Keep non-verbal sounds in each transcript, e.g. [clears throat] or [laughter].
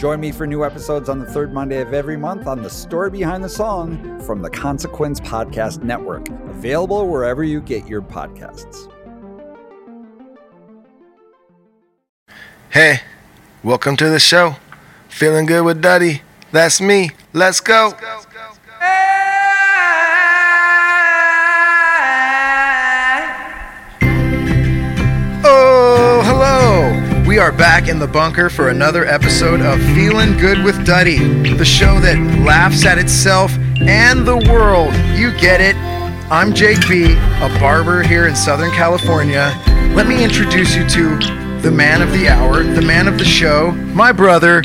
Join me for new episodes on the third Monday of every month on The Story Behind the Song from the Consequence Podcast Network, available wherever you get your podcasts. Hey, welcome to the show. Feeling good with Duddy. That's me. Let's go. Oh, We are back in the bunker for another episode of Feeling Good with Duddy, the show that laughs at itself and the world. You get it. I'm Jake B, a barber here in Southern California. Let me introduce you to the man of the hour, the man of the show, my brother,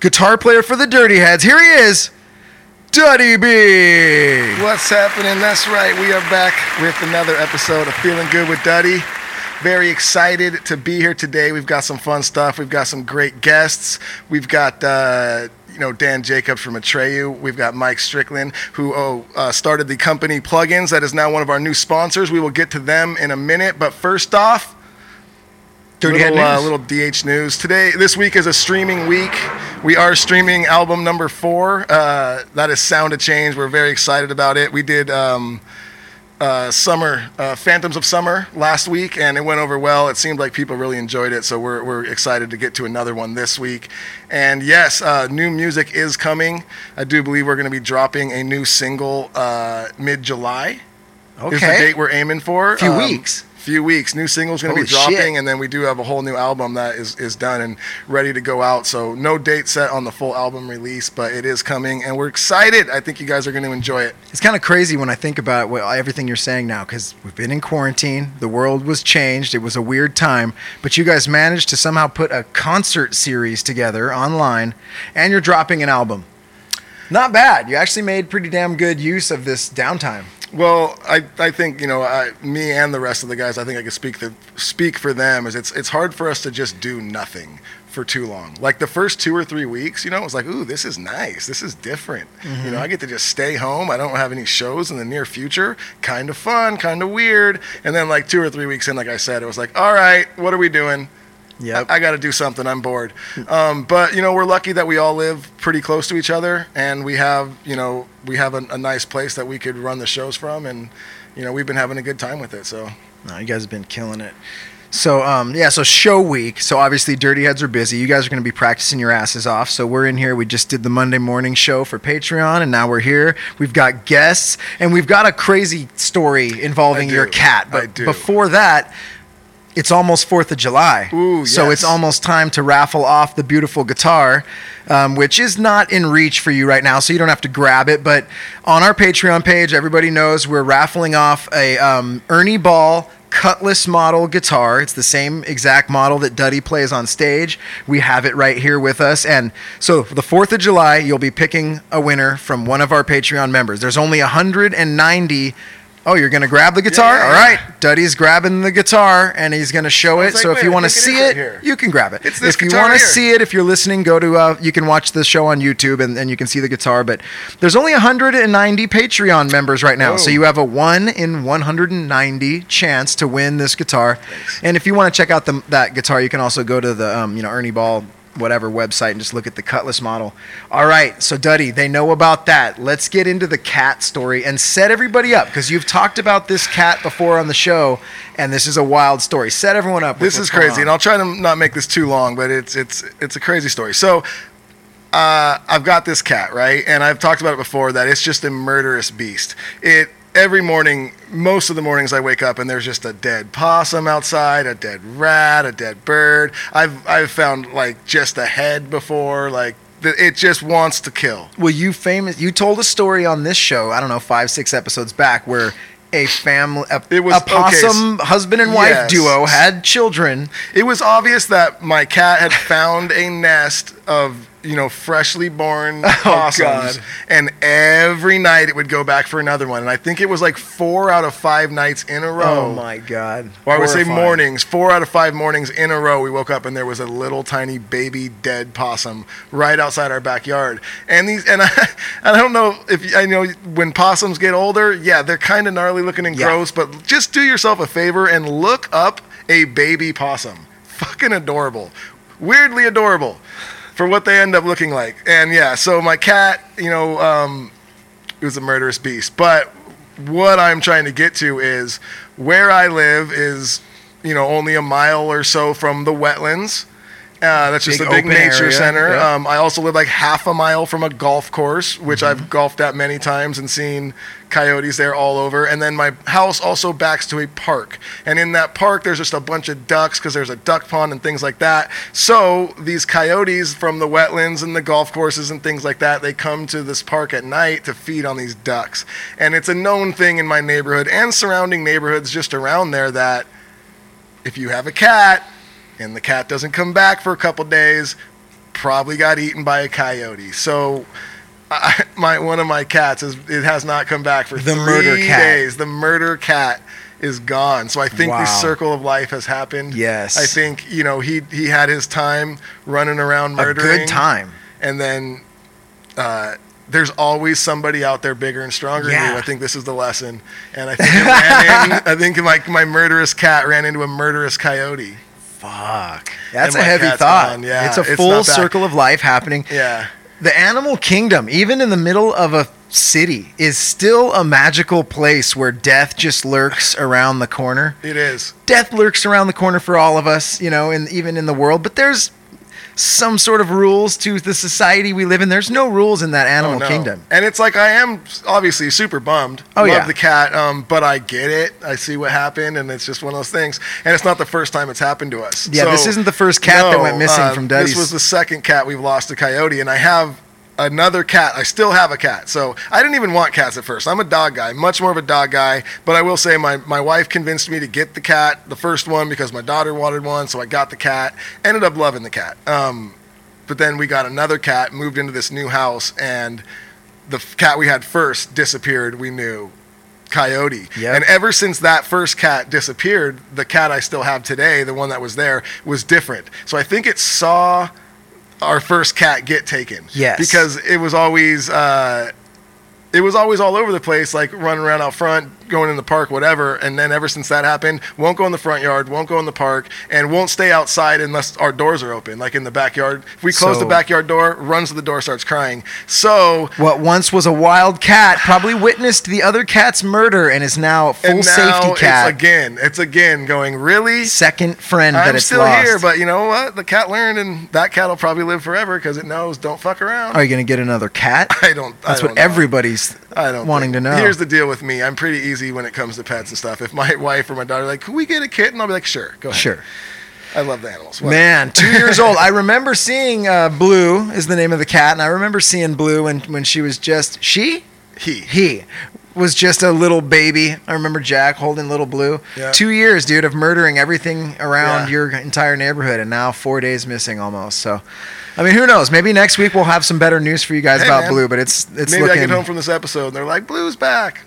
guitar player for the Dirty Heads. Here he is, Duddy B. What's happening? That's right. We are back with another episode of Feeling Good with Duddy. Very excited to be here today. We've got some fun stuff. We've got some great guests. We've got uh, you know Dan Jacobs from Atreyu. We've got Mike Strickland, who oh, uh, started the company Plugins. That is now one of our new sponsors. We will get to them in a minute. But first off, Dirty little, uh, little DH news today. This week is a streaming week. We are streaming album number four. Uh, that is Sound of Change. We're very excited about it. We did um, uh, Summer, uh, Phantoms of Summer last week, and it went over well. It seemed like people really enjoyed it, so we're, we're excited to get to another one this week. And yes, uh, new music is coming. I do believe we're going to be dropping a new single uh, mid July. Okay. Is the date we're aiming for. A few Um, weeks. Few weeks. New single's going to be dropping, shit. and then we do have a whole new album that is, is done and ready to go out. So no date set on the full album release, but it is coming, and we're excited. I think you guys are going to enjoy it. It's kind of crazy when I think about well, everything you're saying now because we've been in quarantine. The world was changed. It was a weird time. But you guys managed to somehow put a concert series together online and you're dropping an album. Not bad. You actually made pretty damn good use of this downtime. Well, I, I think you know I, me and the rest of the guys. I think I can speak the speak for them. Is it's it's hard for us to just do nothing for too long. Like the first two or three weeks, you know, it was like, ooh, this is nice. This is different. You know, mm-hmm. I get to just stay home. I don't have any shows in the near future. Kind of fun, kind of weird. And then like two or three weeks in, like I said, it was like, all right, what are we doing? Yep. I, got to do something. I'm bored. Um, but you know, we're lucky that we all live pretty close to each other, and we have you know we have a, a nice place that we could run the shows from, and you know we've been having a good time with it. So No, you guys have been killing it. So um, yeah, so show week. So obviously, Dirty Heads are busy. You guys are going to be practicing your asses off. So we're in here. We just did the Monday morning show for Patreon, and now we're here. We've got guests, and we've got a crazy story involving I your cat. But I before that, it's almost Fourth of July. Ooh, So yes. it's almost time to raffle off the beautiful guitar, um, which is not in reach for you right now, so you don't have to grab it. But on our Patreon page, everybody knows we're raffling off a um, Ernie Ball Cutlass model guitar. It's the same exact model that Duddy plays on stage. We have it right here with us. And so for the 4th of July, you'll be picking a winner from one of our Patreon members. There's only 190. Oh, you're going to grab the guitar? yeah, All yeah. Duddy's grabbing the guitar and he's going to show it. like, so if you want to it see right it, you can grab it. If you want to see it, if you're listening, go to uh, you can watch the show on YouTube and, and you can see the guitar. But there's only 190 Patreon members right now, so Oh. you have a one in 190 chance to win this guitar. And if you want to check out the, that guitar, you can also go to the um, you know Ernie Ball whatever website and just look at the Cutlass model. All right, so Duddy, they know about that. Let's get into the cat story and set everybody up because you've talked about this cat before on the show, and this is a wild story. Set everyone up. with this is crazy, and I'll try to not make this too long, but it's it's it's a crazy story. So. Uh, I've got this cat, right? And I've talked about it before that it's just a murderous beast. It every morning, most of the mornings I wake up and there's just a dead possum outside, a dead rat, a dead bird. I've I've found like just a head before, like it just wants to kill. Well, you famous. You told a story on this show. I don't know, five, six episodes back, where a family, a, It was- a possum husband and wife Yes. duo had children. It was obvious that my cat had found a nest of you know, freshly born [laughs] Oh, possums, God. and every night it would go back for another one. And I think it was like four out of five nights in a oh, row. Oh my god. Or I would say mornings, four out of five mornings in a row, we woke up and there was a little tiny baby dead possum right outside our backyard. And these, and [laughs] I, I don't know if you- I know when possums get older, yeah, they're kind of gnarly looking and Yeah. gross, but just do yourself a favor and look up a baby possum. Fucking adorable, weirdly adorable, for what they end up looking like. And yeah, so my cat, you know, um, it was a murderous beast. But what I'm trying to get to is where I live is, you know, only a mile or so from the wetlands. Uh, that's just Big a big nature area, center. yeah. Um, I also live like half a mile from a golf course, which Mm-hmm. I've golfed at many times and seen coyotes there all over. And then my house also backs to a park. And in that park, there's just a bunch of ducks because there's a duck pond and things like that. So these coyotes from the wetlands and the golf courses and things like that, they come to this park at night to feed on these ducks. And it's a known thing in my neighborhood and surrounding neighborhoods just around there that if you have a cat and the cat doesn't come back for a couple days, probably got eaten by a coyote. So I, [laughs] my one of my cats is it has not come back for The three murder cat. days. The murder cat is gone. So I think Wow. the circle of life has happened. Yes. I think you know he he had his time running around murdering. A good time. And then uh, there's always somebody out there bigger and stronger than Yeah. you. I think this is the lesson. And I think it ran in, [laughs] I think my my murderous cat ran into a murderous coyote. Fuck. That's And a heavy thought. gone, yeah, it's a full circle of life happening. Yeah. The animal kingdom, even in the middle of a city, is still a magical place where death just lurks around the corner. It is. Death lurks around the corner for all of us, you know, and even in the world. But there's some sort of rules to the society we live in. There's no rules in that animal Oh, no. kingdom. And it's like I am obviously super bummed. Oh, Love yeah. the cat, um, but I get it. I see what happened, and it's just one of those things. And it's not the first time it's happened to us. Yeah, this isn't the first cat that went missing uh, from Duddy's. This was the second cat we've lost to coyote, and I have another cat. I still have a cat. So I didn't even want cats at first. I'm a dog guy, much more of a dog guy. But I will say my, my wife convinced me to get the cat, the first one, because my daughter wanted one. So I got the cat. Ended up loving the cat. Um, but then we got another cat, moved into this new house, and the cat we had first disappeared. We knew coyote. Yep. And ever since that first cat disappeared, the cat I still have today, the one that was there, was different. So I think it saw our first cat get taken. Yes. Because it was always uh, it was always all over the place, like running around out front, going in the park, whatever. And then ever since that happened, won't go in the front yard, won't go in the park, and won't stay outside unless our doors are open, like in the backyard. If we close So- the backyard door, runs to the door, starts crying. So What once was a wild cat probably witnessed the other cat's murder and is now a full and now safety cat. It's again, it's again going really. Second friend that I'm it's still lost. here, but you know what? The cat learned, and that cat will probably live forever because it knows don't fuck around. Are you going to get another cat? I don't. I That's don't what know. everybody's I don't wanting think- to know. Here's the deal with me. I'm pretty easy when it comes to pets and stuff. If my [laughs] wife or my daughter like, "Can we get a kitten?" I'll be like, "Sure, go ahead." Sure. I love the animals. What? Man, two [laughs] years old. I remember seeing uh, Blue is the name of the cat, and I remember seeing Blue when, when she was just she he. he was just a little baby. I remember Jack holding little Blue. Yeah. Two years, dude, of murdering everything around Yeah. your entire neighborhood, and now four days missing almost. So, I mean, who knows? Maybe next week we'll have some better news for you guys Hey, about man. Blue. But it's it's Maybe looking. I get home from this episode and they're like, "Blue's back."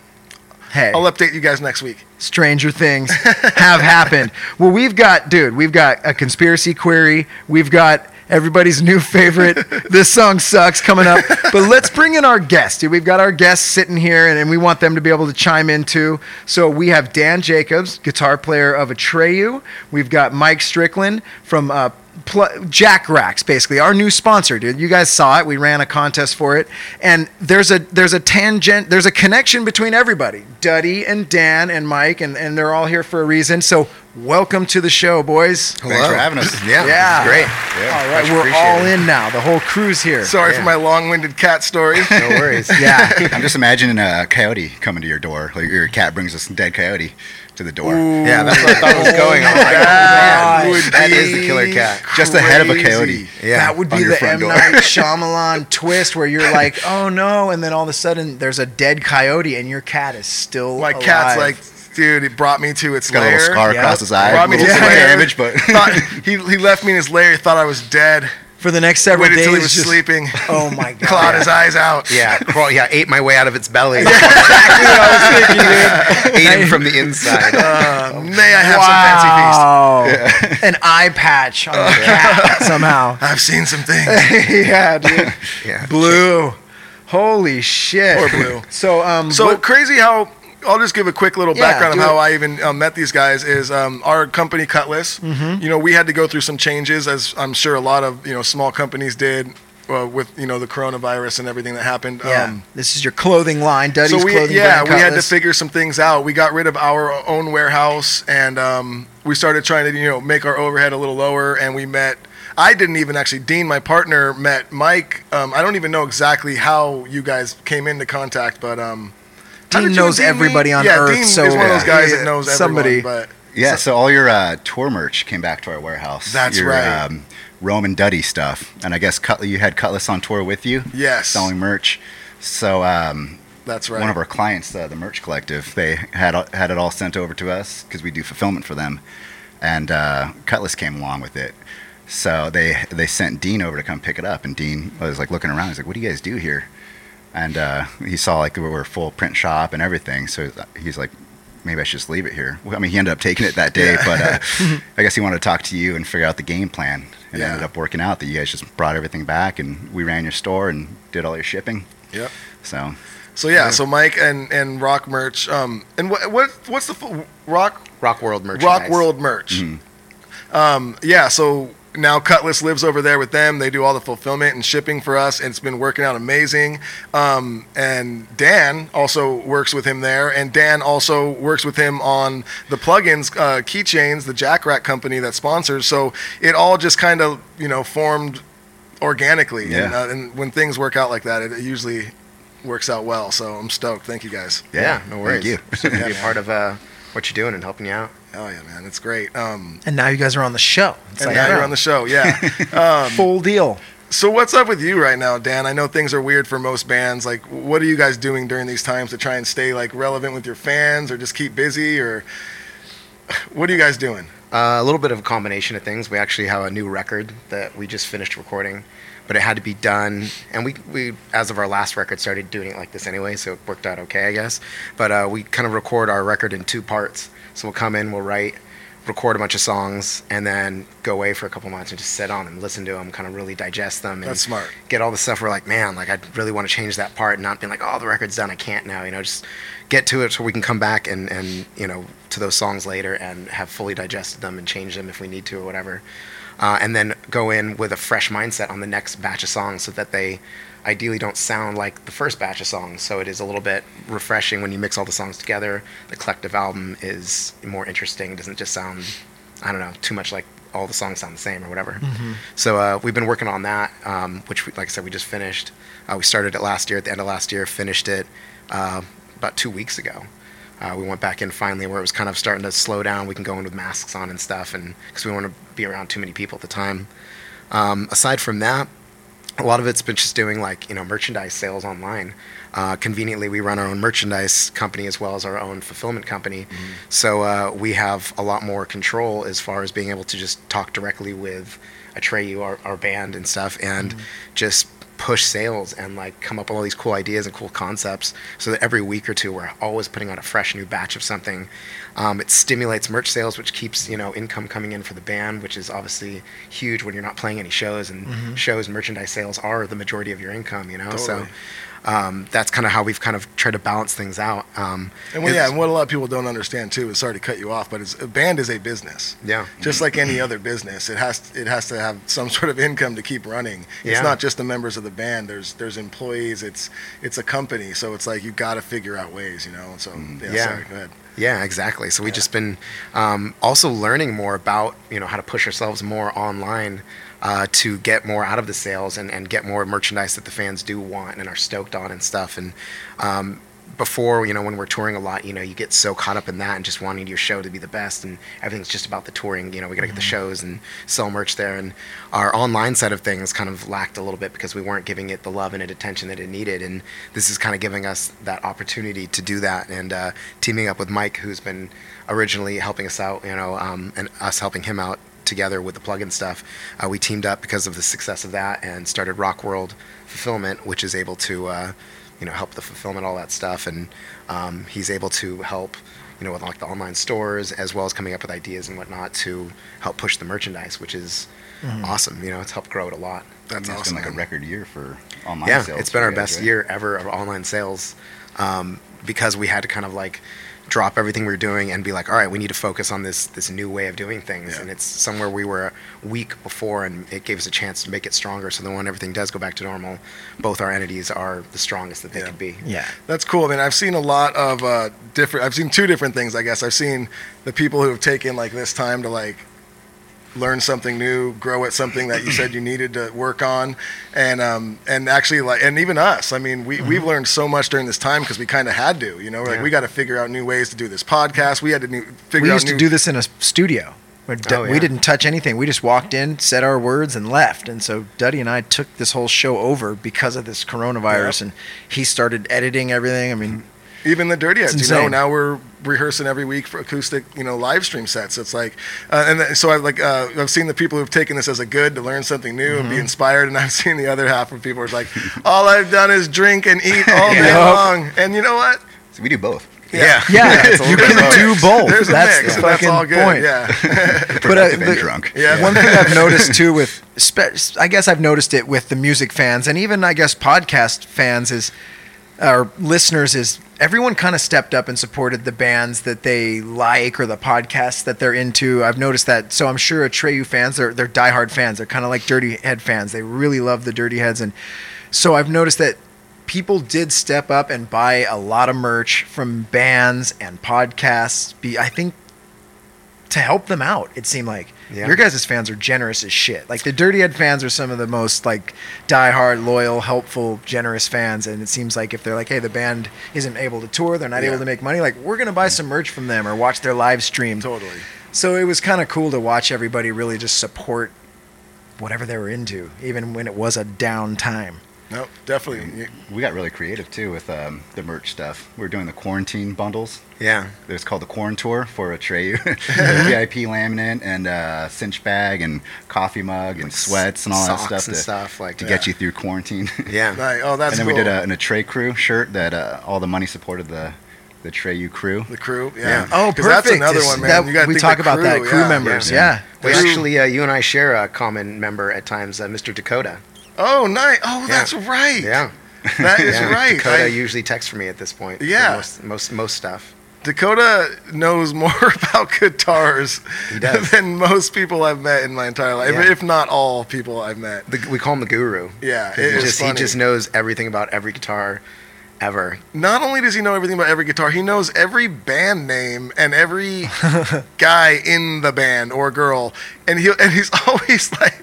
Hey, I'll update you guys next week. stranger things [laughs] have happened. Well, we've got, dude, we've got a conspiracy query. We've got everybody's new favorite. [laughs] this song sucks coming up. But let's bring in our guest, dude. We've got our guests sitting here, and, and we want them to be able to chime in too. So we have Dan Jacobs, guitar player of Atreyu. We've got Mike Strickland from uh, Pl- Jack Racks, basically our new sponsor, dude. You guys saw it. We ran a contest for it, and there's a there's a tangent, there's a connection between everybody, Duddy and Dan and Mike, and and they're all here for a reason. So welcome to the show, boys. Thanks for having us. Yeah. [laughs] Yeah, this is great. Yeah, All right, we're appreciated. all in now. The whole crew's here. Sorry for my long-winded cat story. [laughs] No worries. [laughs] Yeah. I'm just imagining a coyote coming to your door. Like your cat brings us a dead coyote to the door. Yeah, that's what I thought was oh going on. Oh, that Man, would that the killer cat. Just the head of a coyote. Yeah, that would be the front M door. Night Shyamalan twist where you're like, oh no, and then all of a sudden there's a dead coyote and your cat is still My alive. cat's like, dude, it brought me to its Got a little scar Yeah. across his eye. Brought me to little his skin lair. damage, but [laughs] Thought- [laughs] he, he left me in his lair. He thought I was dead. for the next several Waited days. till he was just- sleeping. Oh my [laughs] god! Clawed his eyes out. Yeah, crawl, yeah, ate my way out of its belly. exactly what I was thinking, dude. ate him from the inside. Uh, may I have some fancy feast? Wow. An eye patch on the cat somehow. I've seen some things. yeah, dude. Yeah. Blue. Holy shit. Poor Blue. So, um, So what- crazy how I'll just give a quick little Yeah, background of how it. I even um, met these guys. Is um, our company Cutlass? Mm-hmm. You know, we had to go through some changes, as I'm sure a lot of you know small companies did uh, with you know the coronavirus and everything that happened. yeah, Um, this is your clothing line, Duddy's so we, clothing yeah, brand we had to figure some things out. We got rid of our own warehouse, and um, we started trying to you know make our overhead a little lower. And we met. I didn't even actually. Dean, my partner, met Mike. Um, I don't even know exactly how you guys came into contact, but um, Dean did you and knows Dean everybody meet? on yeah, Earth, Dean so is one of those guys yeah, that knows somebody- everyone, but Yeah, so all your uh, tour merch came back to our warehouse. That's your, right. Um, Roman Duddy stuff, and I guess Cutler, you had Cutlass on tour with you. Yes. selling merch. So um, that's right. one of our clients, uh, the Merch Collective, they had had it all sent over to us because we do fulfillment for them, and uh, Cutlass came along with it. So they they sent Dean over to come pick it up, and Dean was like looking around. He's like, "What do you guys do here?" And uh, he saw like we were a full print shop and everything. So he's like, "Maybe I should just leave it here." Well, I mean, he ended up taking it that day, Yeah. but uh, [laughs] I guess he wanted to talk to you and figure out the game plan. And it Yeah. ended up working out that you guys just brought everything back, and we ran your store and did all your shipping. Yep. So So yeah, so Mike and and Rock merch. Um, and what what what's the fu- Rock Rock World merch? Rock World merch? Um, yeah. So now Cutlass lives over there with them. They do all the fulfillment and shipping for us, and it's been working out amazing. Um, and Dan also works with him there, and Dan also works with him on the plugins, uh, keychains, the Jackrack company that sponsors. So it all just kind of you know formed organically, and, Yeah. uh, and when things work out like that, it usually works out well. So I'm stoked. Thank you guys. Yeah, no worries. Thank you. So [laughs] to Yeah, be a part of uh, what you're doing and helping you out. Oh yeah, man, it's great. Um, and now you guys are on the show. It's and like, now you're on the show. Yeah. [laughs] Um, full deal. So what's up with you right now, Dan? I know things are weird for most bands. Like, what are you guys doing during these times to try and stay like relevant with your fans, or just keep busy, or what are you guys doing? Uh, a little bit of a combination of things. We actually have a new record that we just finished recording, but it had to be done. And we, we as of our last record, started doing it like this anyway, so it worked out okay, I guess. But uh, we kind of record our record in two parts. So we'll come in, we'll write, record a bunch of songs, and then go away for a couple months and just sit on them, listen to them, kind of really digest them. And That's smart. Get all the stuff we're like, man, like I really want to change that part, and not being like, oh, the record's done, I can't now. You know, just get to it so we can come back and, and you know to those songs later and have fully digested them and change them if we need to or whatever. Uh, and then go in with a fresh mindset on the next batch of songs so that they ideally don't sound like the first batch of songs. So it is a little bit refreshing when you mix all the songs together. The collective album is more interesting. It doesn't just sound, I don't know, too much like all the songs sound the same or whatever. So uh, we've been working on that, um, which, we, like I said, we just finished. Uh, we started it last year, at the end of last year, finished it uh, about two weeks ago. Uh, we went back in finally where it was kind of starting to slow down. We can go in with masks on and stuff, and because we don't want to be around too many people at the time. Um, aside from that, a lot of it's been just doing like you know merchandise sales online. Uh, conveniently, we run our own merchandise company as well as our own fulfillment company, so uh, we have a lot more control as far as being able to just talk directly with Atreyu, our, our band and stuff, and just push sales and like come up with all these cool ideas and cool concepts so that every week or two we're always putting out a fresh new batch of something. Um, it stimulates merch sales which keeps you know income coming in for the band which is obviously huge when you're not playing any shows and shows merchandise sales are the majority of your income you know? Totally. so um, that's kind of how we've kind of tried to balance things out um, And well, yeah, and what a lot of people don't understand too is sorry to cut you off, but it's, a band is a business. yeah Just like any other business, it has it has to have some [laughs] sort of income to keep running. It's Yeah. not just the members of the band. There's there's employees. It's it's a company, so it's like you've got to figure out ways, you know. So yeah, Yeah. sorry, go ahead. Yeah, exactly. So we've just been um, also learning more about you know how to push ourselves more online uh, to get more out of the sales and, and get more merchandise that the fans do want and are stoked on and stuff. And um, before you know when we're touring a lot, you know you get so caught up in that and just wanting your show to be the best and everything's just about the touring. You know we got to get the shows and sell merch there. And our online side of things kind of lacked a little bit because we weren't giving it the love and attention that it needed. And this is kind of giving us that opportunity to do that. And uh, teaming up with Mike, who's been originally helping us out, you know, um, and us helping him out together with the plugin stuff. Uh, we teamed up because of the success of that and started Rock World Fulfillment, which is able to, uh, you know, help the fulfillment, all that stuff. And um, he's able to help, you know, with like the online stores as well as coming up with ideas and whatnot to help push the merchandise, which is Mhm. awesome. You know, it's helped grow it a lot. That's It's been like a record year for online yeah, sales. it's been our guys, best right? year ever of online sales um, because we had to kind of like drop everything we were doing and be like, all right, we need to focus on this this new way of doing things. And it's somewhere we were weak before, and it gave us a chance to make it stronger. So then when everything does go back to normal, both our entities are the strongest that they could be. Yeah. That's cool. I mean, I've seen a lot of uh, different. I've seen two different things. I guess I've seen the people who have taken like this time to like learn something new, grow at something that you said you needed to work on, and um, and actually like and even us. I mean, we we've learned so much during this time because we kind of had to. You know, like Yeah. we got to figure out new ways to do this podcast. We had to new, figure we out used new, to do this in a studio. Oh, We didn't touch anything. We just walked in, said our words, and left. And so Duddy and I took this whole show over because of this coronavirus, and he started editing everything. I mean, even the dirty heads you know now we're rehearsing every week for acoustic you know live stream sets it's like uh, and th- so i like uh, i've seen the people who've taken this as a good to learn something new and be Mhm. inspired and i've [laughs] seen the other half of people who are like all i've done is drink and eat all [laughs] day Yep. long and you know what So we do both. yeah Yeah, [laughs] It's a you can do both. there's a That's mix the and that's fucking all good point. yeah but uh, Productive the- drunk. Yeah. one thing I've noticed too with, spe- I guess I've noticed it with the music fans and even I guess podcast fans is, or listeners is everyone kind of stepped up and supported the bands that they like or the podcasts that they're into. I've noticed that. So I'm sure Atreyu fans, they're they're diehard fans. They're kind of like Dirty Head fans. They really love the Dirty Heads, and so I've noticed that people did step up and buy a lot of merch from bands and podcasts. Be I think to help them out. It seemed like Yeah. your guys' fans are generous as shit. Like the Dirty Head fans are some of the most like diehard, loyal, helpful, generous fans. And it seems like if they're like, hey, the band isn't able to tour, they're not Yeah. able to make money. Like we're gonna buy some merch from them or watch their live stream. totally So it was kind of cool to watch everybody really just support whatever they were into, even when it was a down time. No definitely We got really creative too with um, the merch stuff. We're doing the quarantine bundles. Yeah. It was called the Corn Tour for Atreyu. [laughs] VIP laminate and uh, cinch bag and coffee mug and sweats and all that stuff and to, stuff like to that. get you through quarantine. [laughs] Yeah. Like, oh that's and then cool. we did a, an Atreyu Crew shirt that uh, all the money supported the the Treyu crew. the crew yeah, Yeah. Oh, 'Cause that's another Is one man that- you gotta we think talk the about that crew yeah. members. Yeah. Yeah. We actually, uh, you and I share a common member at times, uh, Mr. Dakota. Oh nice oh Yeah. that's right Yeah. that is [laughs] yeah. right Dakota I- usually texts for me at this point. Yeah. Most, most, most stuff. Dakota knows more [laughs] about guitars [laughs] than most people I've met in my entire life, Yeah. if not all people I've met. The, we call him the guru. Yeah, he just, he just knows everything about every guitar ever. Not only does he know everything about every guitar, he knows every band name and every guy in the band or girl, and he and he's [laughs] always like,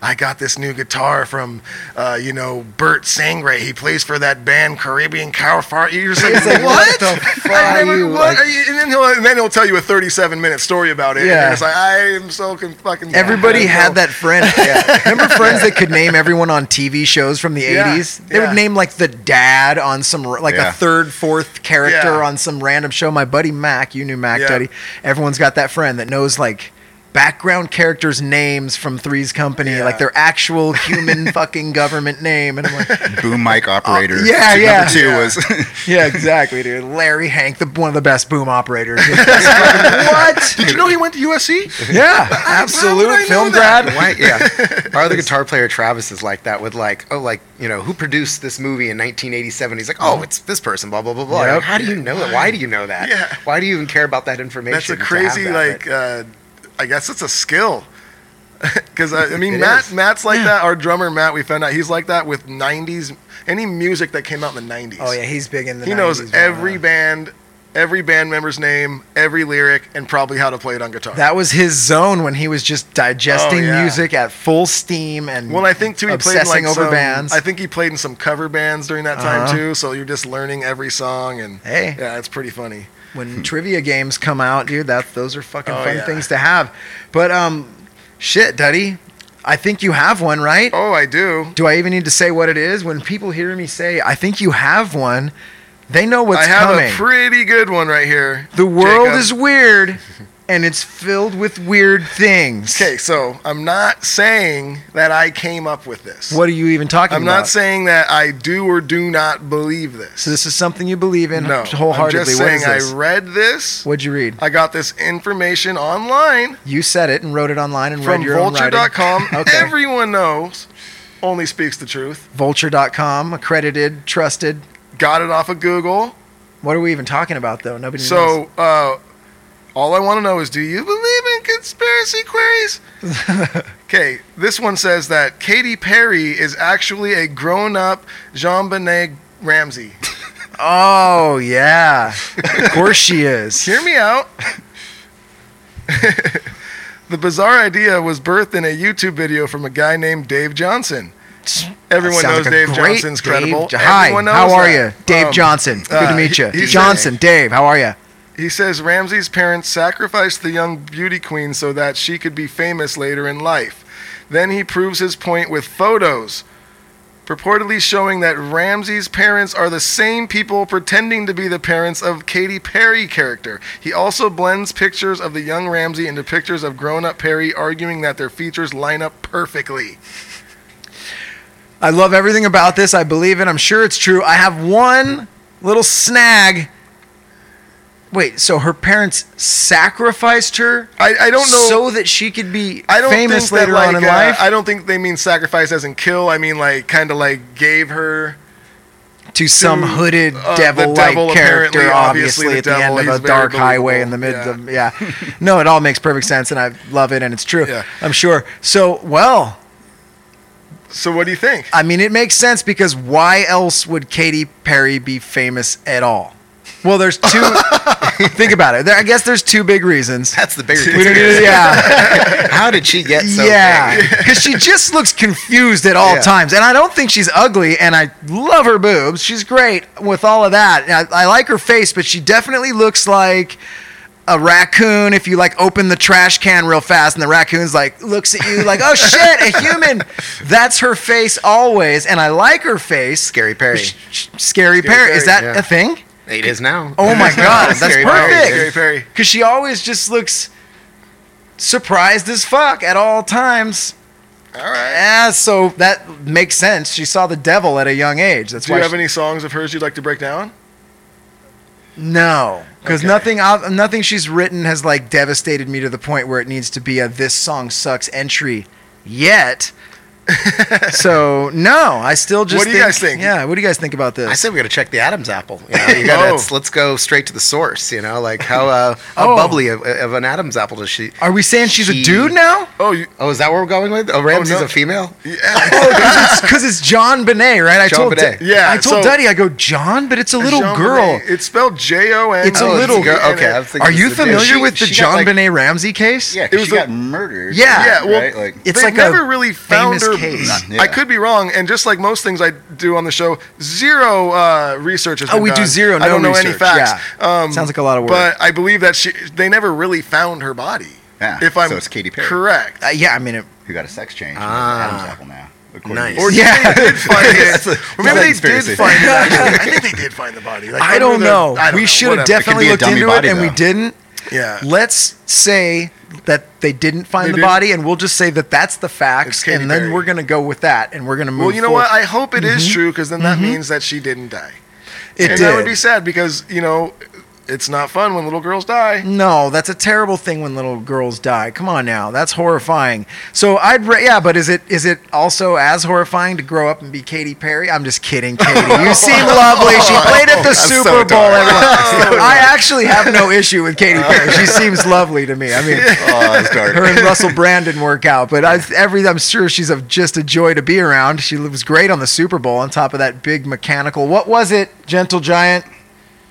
"I got this new guitar from, uh, you know, Bert Sangre. He plays for that band Caribbean Cow Fart." You're just like, like, "What? what the [laughs] fuck are you, what like- are you?" And then he'll and then he'll tell you a 37 minute story about it. Yeah. and it's like I am so con- fucking. Everybody I had that friend. [laughs] yeah. Remember friends that could name everyone on TV shows from the Yeah, 80s? They yeah. would name like the dad on some, like Yeah. a third, fourth character Yeah. on some random show. My buddy Mac, you knew Mac Yeah. Duddy. Everyone's got that friend that knows like background characters' names from Three's Company, Yeah. like their actual human [laughs] fucking government name. And I'm like, Boom mic operator. Uh, yeah, yeah. Number two Yeah. was [laughs] yeah, exactly, dude. Larry Hank, the one of the best boom operators. [laughs] what? Did you know he went to USC? Yeah, would I absolute film grad. Why, yeah. Our other guitar player Travis is like that with like, oh, like you know, who produced this movie in 1987? He's like, oh, it's this person. Blah blah blah blah. Yep. Like, How do you know that? Why do you know that? Yeah. Why do you even care about that information? That's a crazy that? like. Uh, I guess it's a skill. [laughs] Because I, I mean, Matt, is. Matt's like that. Our drummer Matt, we found out he's like that with '90s, any music that came out in the '90s. Oh yeah, he's big in the. he knows every band, every band member's name, every lyric, and probably how to play it on guitar. That was his zone when he was just digesting Oh, yeah. music at full steam and well, I think too he played in like over some, bands. I think he played in some cover bands during that time Uh-huh. too. So you're just learning every song, and Hey. yeah, it's pretty funny. When trivia games come out, dude, that those are fucking Oh, fun yeah. things to have. But um, shit, Duddy, I think you have one, right? Oh, I do. Do I even need to say what it is? When people hear me say, I think you have one, they know what's coming. I have coming. a pretty good one right here. the world Jacob. is weird, [laughs] and it's filled with weird things. Okay, so I'm not saying that I came up with this. What are you even talking about? I'm not saying that I do or do not believe this. So this is something you believe in no, wholeheartedly. I'm just What saying? I read this. What'd you read? I got this information online You said it and wrote it online and read your own vulture.com. [laughs] Okay. Everyone knows only speaks the truth. Vulture.com, accredited, trusted. Got it off of Google. What are we even talking about though? Nobody knows. So, uh, all I want to know is do you believe in conspiracy queries? [laughs] okay, this one says that Katy Perry is actually a grown up JonBenét Ramsey. [laughs] Oh yeah, of course she is. Hear me out. [laughs] the bizarre idea was birthed in a YouTube video from a guy named Dave Johnson. Everyone knows like Dave Johnson's Dave credible. Hi, how are that. you, Dave Um, Johnson? Good uh, to meet you, Johnson. Dave, how are you? He says Ramsey's parents sacrificed the young beauty queen so that she could be famous later in life. Then he proves his point with photos, purportedly showing that Ramsey's parents are the same people pretending to be the parents of Katy Perry character. He also blends pictures of the young Ramsey into pictures of grown-up Perry, arguing that their features line up perfectly. I love everything about this. I believe it. I'm sure it's true. I have one little snag. Wait, so her parents sacrificed her I, I don't know. so that she could be I don't famous think later that, on in uh, life I don't think they mean sacrifice as in kill. I mean like kind of like gave her to some to, hooded uh, devil-like devil, character, obviously, the at the devil, end of a dark highway in the mid. Of, yeah, no, it all makes perfect sense, and I love it, and it's true. Yeah. I'm sure. So, well, So what do you think? I mean, it makes sense because why else would Katy Perry be famous at all? Well, there's two. [laughs] think about it. There, I guess there's two big reasons. That's the bigger We don't need to- yeah. [laughs] How did she get so yeah, because she just looks confused at all Yeah. times, and I don't think she's ugly, and I love her boobs. She's great with all of that. And I, I like her face, but she definitely looks like a raccoon if you like open the trash can real fast and the raccoon's like looks at you like oh [laughs] shit a human that's her face always and i like her face Scary Perry. Sh- sh- scary, Perry. is Perry, that yeah. a thing It is now. oh my [laughs] god that's Perry, perfect Perry. because she always just looks surprised as fuck at all times. All right. Yeah, so that makes sense. She saw the devil at a young age. That's Do why. you have she- any songs of hers you'd like to break down? no, because Okay. nothing, I've- nothing she's written has like devastated me to the point where it needs to be a "this song sucks" entry yet. So no, I still just. What do you guys think? Yeah, what do you guys think about this? I said we got to check the Adam's apple. You, know, you gotta, Oh. let's, let's go straight to the source. You know, like how uh, how Oh. bubbly of, of an Adam's apple does she? Are we saying she's a dude now? Oh, you, Oh, is that where we're going with? Oh, Ramsey's no. a female. yeah. [laughs] Oh, because it's, JonBenét, right? I John told Benet. Da- Yeah, I told so- Duddy, I go John, but it's a little Jean girl. Benet. It's spelled J O N. It's a Oh, little a girl. Okay, I was thinking Are you was a dude. familiar she- with the John like- Benet Ramsey case? Yeah, It 'cause was she a- got murdered. Yeah. Yeah, well, right? Like, It's They've like never really found famous her. case. Yeah. I could be wrong, and just like most things I do on the show, zero uh, research has Oh, we do done. zero, I no don't know any research, facts. Um, Sounds like a lot of work. But I believe that she, they never really found her body. Yeah, If I'm so it's Katy Perry. correct. Uh, yeah, I mean, it, who got a sex change? Ah. Adam's apple now. Nice. Or. Yeah. [laughs] they did find [laughs] it. Or maybe they did find it. Actually. [laughs] I think they did find the body. Like, I don't the- know. I don't we should have definitely looked into body, it, and we didn't. Yeah. Let's say that they didn't find They the didn't? body, and we'll just say that that's the facts, and then Perry. we're gonna go with that, and we're gonna move. Well, you know what? I hope it is mm-hmm. true because then that mm-hmm. means that she didn't die. It and did. that would be sad because you know it's not fun when little girls die. No, that's a terrible thing when little girls die. Come on now, that's horrifying. So I'd ra- yeah, but is it is it also as horrifying to grow up and be Katy Perry? I'm just kidding, Katy. You [laughs] seem lovely. She oh, played at the I'm so Super Bowl. [laughs] [laughs] dark. everyone. I actually have no issue with Katy Perry. She seems lovely to me. I mean, Oh, her and Russell Brand didn't work out, but I, every I'm sure she's a, just a joy to be around. She was great on the Super Bowl on top of that big mechanical. What was it, Gentle Giant?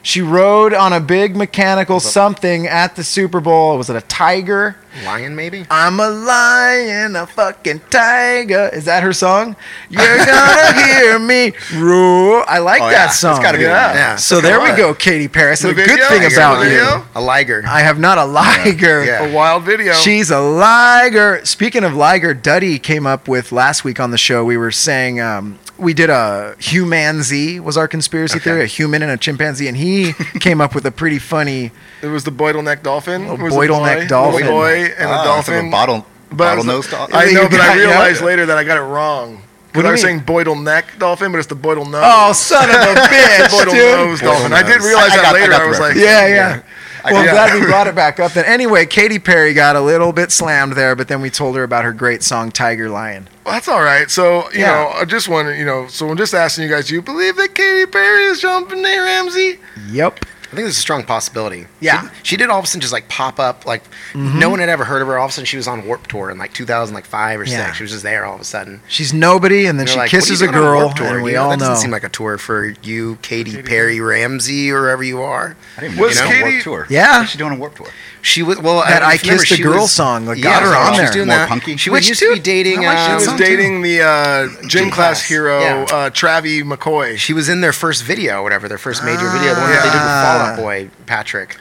She rode on a big mechanical something at the Super Bowl. Was it a tiger? Lion, maybe. I'm a lion, a fucking tiger. Is that her song? You're [laughs] gonna hear me roar. I like Oh, that yeah. song. It's gotta be Yeah. Yeah. So there we go, Katy Perry. I said a good video? thing You got about the you. video? A liger. I have not a liger. Yeah. A wild video. She's a liger. Speaking of liger, Duddy came up with last week on the show. We were saying um, we did a humanzee was our conspiracy Okay. theory, a human and a chimpanzee, and he [laughs] came up with a pretty funny. It was the bottleneck dolphin. It was a bottleneck boy- dolphin. Boy and a Ah, so dolphin. the bottle, But bottlenose dolphin. I know, but got- I [laughs] yeah. realized later that I got it wrong. What Because I was saying boidle neck dolphin, but it's the boidle nose. Oh, son of a [laughs] bitch, boidle dude! nose dolphin. I did realize I- I that got- I later. got I, the was like, reference. Yeah, yeah. Well, I'm glad we brought it back up. Then anyway, Katy Perry got a little bit slammed there, but then we told her about her great song "Tiger Lion." Well, that's all right. So, you Yeah. know, I just want you know, so I'm just asking you guys, do you believe that Katy Perry is JonBenét Ramsey? Yep. I think there's a strong possibility. Yeah. She, she did all of a sudden just like pop up. Like mm-hmm. no one had ever heard of her. All of a sudden she was on Warped Tour in like 2005 or Yeah. six. She was just there all of a sudden. She's nobody, and then And she like, kisses a girl, Tour?" and we You know, all that know. doesn't seem like a tour for you, Katy Perry Ramsey, or wherever you are. I didn't Was know Katy- Warped Tour. Yeah. What's she doing on Warped Tour? She was well. That I, I remember Kissed a she Girl was- song, like, got her so on she was there. doing More that. punky? She Which, was used to be dating. I like uh, that She was song, too. dating the uh, gym Gym class Class, hero, yeah. uh, Travie McCoy. She was in their first video, whatever their first major video, the one that they did with Ah. Fall Out Boy, Patrick.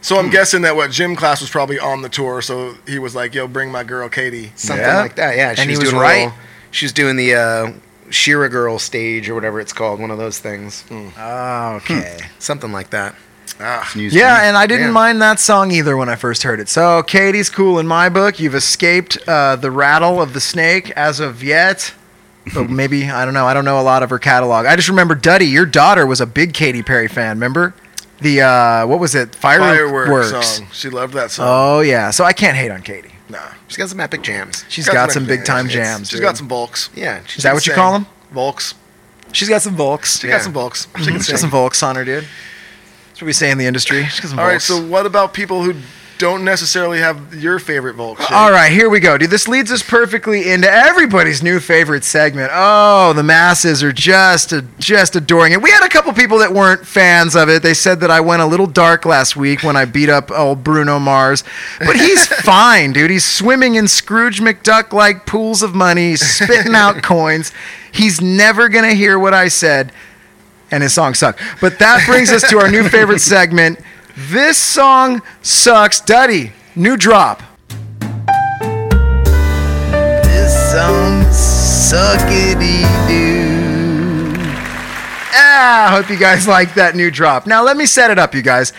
So I'm guessing that what gym class was probably on the tour, so he was like, "Yo, bring my girl Katy." something Yeah. like that. Yeah, she And he was, was doing right. little- she was doing the uh, Shira Girl stage or whatever it's called, one of those things, Okay. something like that. Ah, It's news to Yeah, and I didn't Yeah. mind that song either when I first heard it. So Katy's cool in my book. You've escaped uh, the rattle of the snake as of yet. But [laughs] maybe I don't know. I don't know a lot of her catalog. I just remember Duddy, your daughter was a big Katy Perry fan. Remember the uh, what was it? fireworks Fireworks. song. She loved that song. Oh yeah. So I can't hate on Katy. nah, She's got some epic jams. She's got, some big time jams. jams. She's dude. got some bulks. Yeah, Is that what you call them? Volks. She's got some volks. She Yeah. got some bulks. She She's got some volks on her, dude. That's what we say in the industry. She's got some All right. So what about people who don't necessarily have your favorite Volks? Jake? All right, here we go, dude. This leads us perfectly into everybody's new favorite segment. Oh, the masses are just just adoring it. We had a couple people that weren't fans of it. They said that I went a little dark last week when I beat up old Bruno Mars, but he's [laughs] fine, dude. He's swimming in Scrooge McDuck like pools of money, spitting out [laughs] coins. He's never gonna hear what I said, and his song sucked. But that brings us to our new favorite [laughs] segment. This song sucks. Duddy, new drop. This song suckity doo. Ah, I hope you guys like that new drop. Now let me set it up, you guys.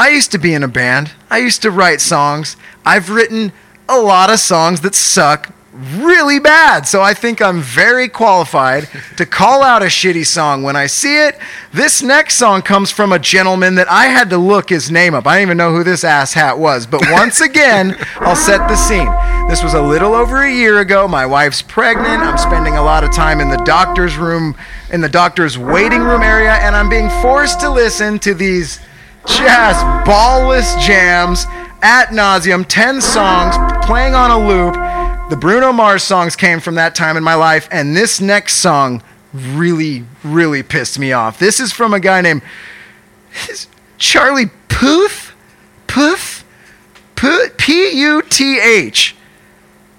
I used to be in a band. I used to write songs. I've written a lot of songs that suck really bad. So I think I'm very qualified to call out a shitty song when I see it. This next song comes from a gentleman that I had to look his name up. I don't even know who this ass hat was. But once again, I'll set the scene. This was a little over a year ago. My wife's pregnant. I'm spending a lot of time in the doctor's room, in the doctor's waiting room area, and I'm being forced to listen to these just ballless jams at nauseum 10 songs playing on a loop the bruno mars songs came from that time in my life and this next song really really pissed me off. This is from a guy named charlie puth? Puth? P-u-t-h?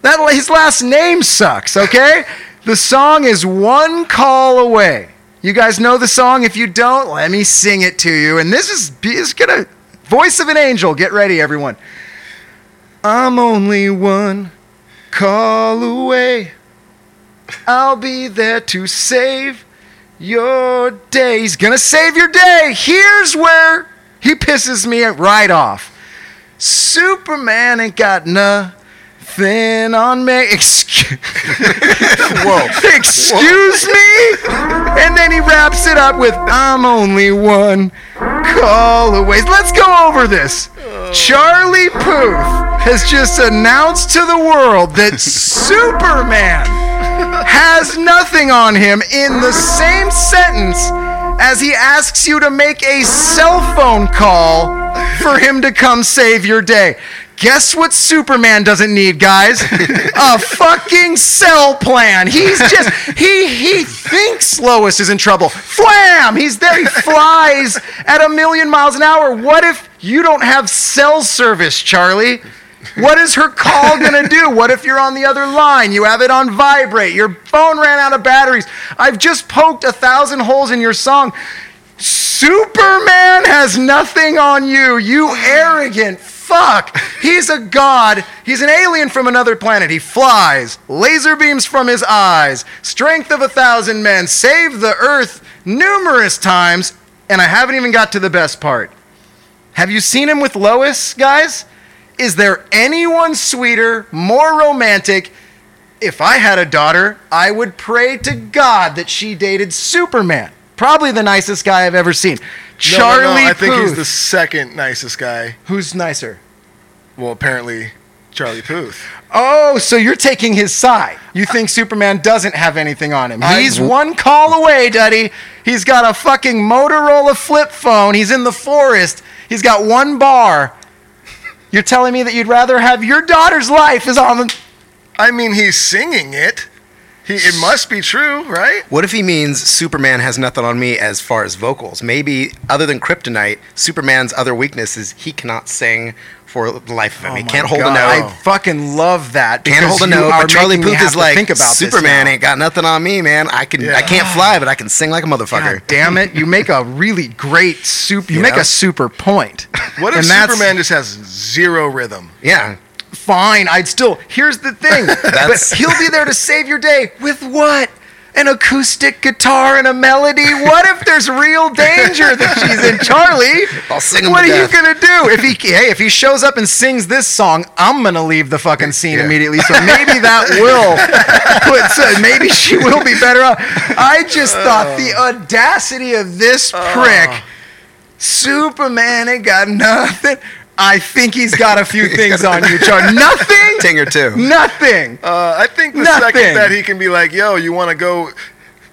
That his last name sucks okay? The song is one call away. You guys know the song? If you don't let me sing it to you. And this is is gonna voice of an angel. Get ready everyone. I'm only one call away. I'll be there to save your day. He's gonna save your day. Here's where he pisses me right off. Superman ain't got nothing on me excuse [laughs] Whoa. [laughs] excuse me and then he wraps it up with i'm only one call away let's go over this charlie puth has just announced to the world that [laughs] superman has nothing on him in the same sentence as he asks you to make a cell phone call for him to come save your day. Guess what Superman doesn't need, guys? [laughs] a fucking cell plan. He's just he he thinks Lois is in trouble. Flam! He's there. He flies at a million miles an hour. What if you don't have cell service, Charlie? What is her call gonna do? What if you're on the other line? You have it on vibrate. Your phone ran out of batteries. I've just poked a thousand holes in your song. Superman has nothing on you, you arrogant fuck. He's a god. He's an alien from another planet. He flies, laser beams from his eyes, strength of a thousand men, saved the earth numerous times, and I haven't even got to the best part. Have you seen him with Lois, guys? Is there anyone sweeter, more romantic? If I had a daughter, I would pray to God that she dated Superman. Probably the nicest guy I've ever seen. Charlie no, no, I think he's the second nicest guy. Who's nicer? Well, apparently, Charlie Puth. Oh, so you're taking his side. You think Superman doesn't have anything on him. I- He's one call away, Duddy. He's got a fucking Motorola flip phone. He's in the forest. He's got one bar. You're telling me that you'd rather have your daughter's life is on the. I mean, he's singing it. He, it must be true, right? What if he means Superman has nothing on me as far as vocals? Maybe other than kryptonite, Superman's other weakness is he cannot sing for the life of him. Oh he Oh my can't hold God, a note. I fucking love that. can't hold a note, but Charlie making Puth is like think about Superman ain't got nothing on me, man. I can I can't fly, but I can sing like a motherfucker. God damn it! You make a really great super. You, You make know? a super point. What if Superman just has zero rhythm? Yeah. Fine, I'd still. Here's the thing. [laughs] but he'll be there to save your day with what? An acoustic guitar and a melody. What if there's real danger that she's in, Charlie? [laughs] I'll sing What are death. you gonna do if he? Hey, if he shows up and sings this song, I'm gonna leave the fucking scene Yeah. immediately. So maybe that [laughs] will put. So maybe she will be better off. I just thought the oh. audacity of this oh. prick. Superman ain't got nothing. I think he's got a few [laughs] things on you, Char. Nothing. [laughs] Ting or two. Nothing. Uh, I think the Nothing. second that he can be like, "Yo, you want to go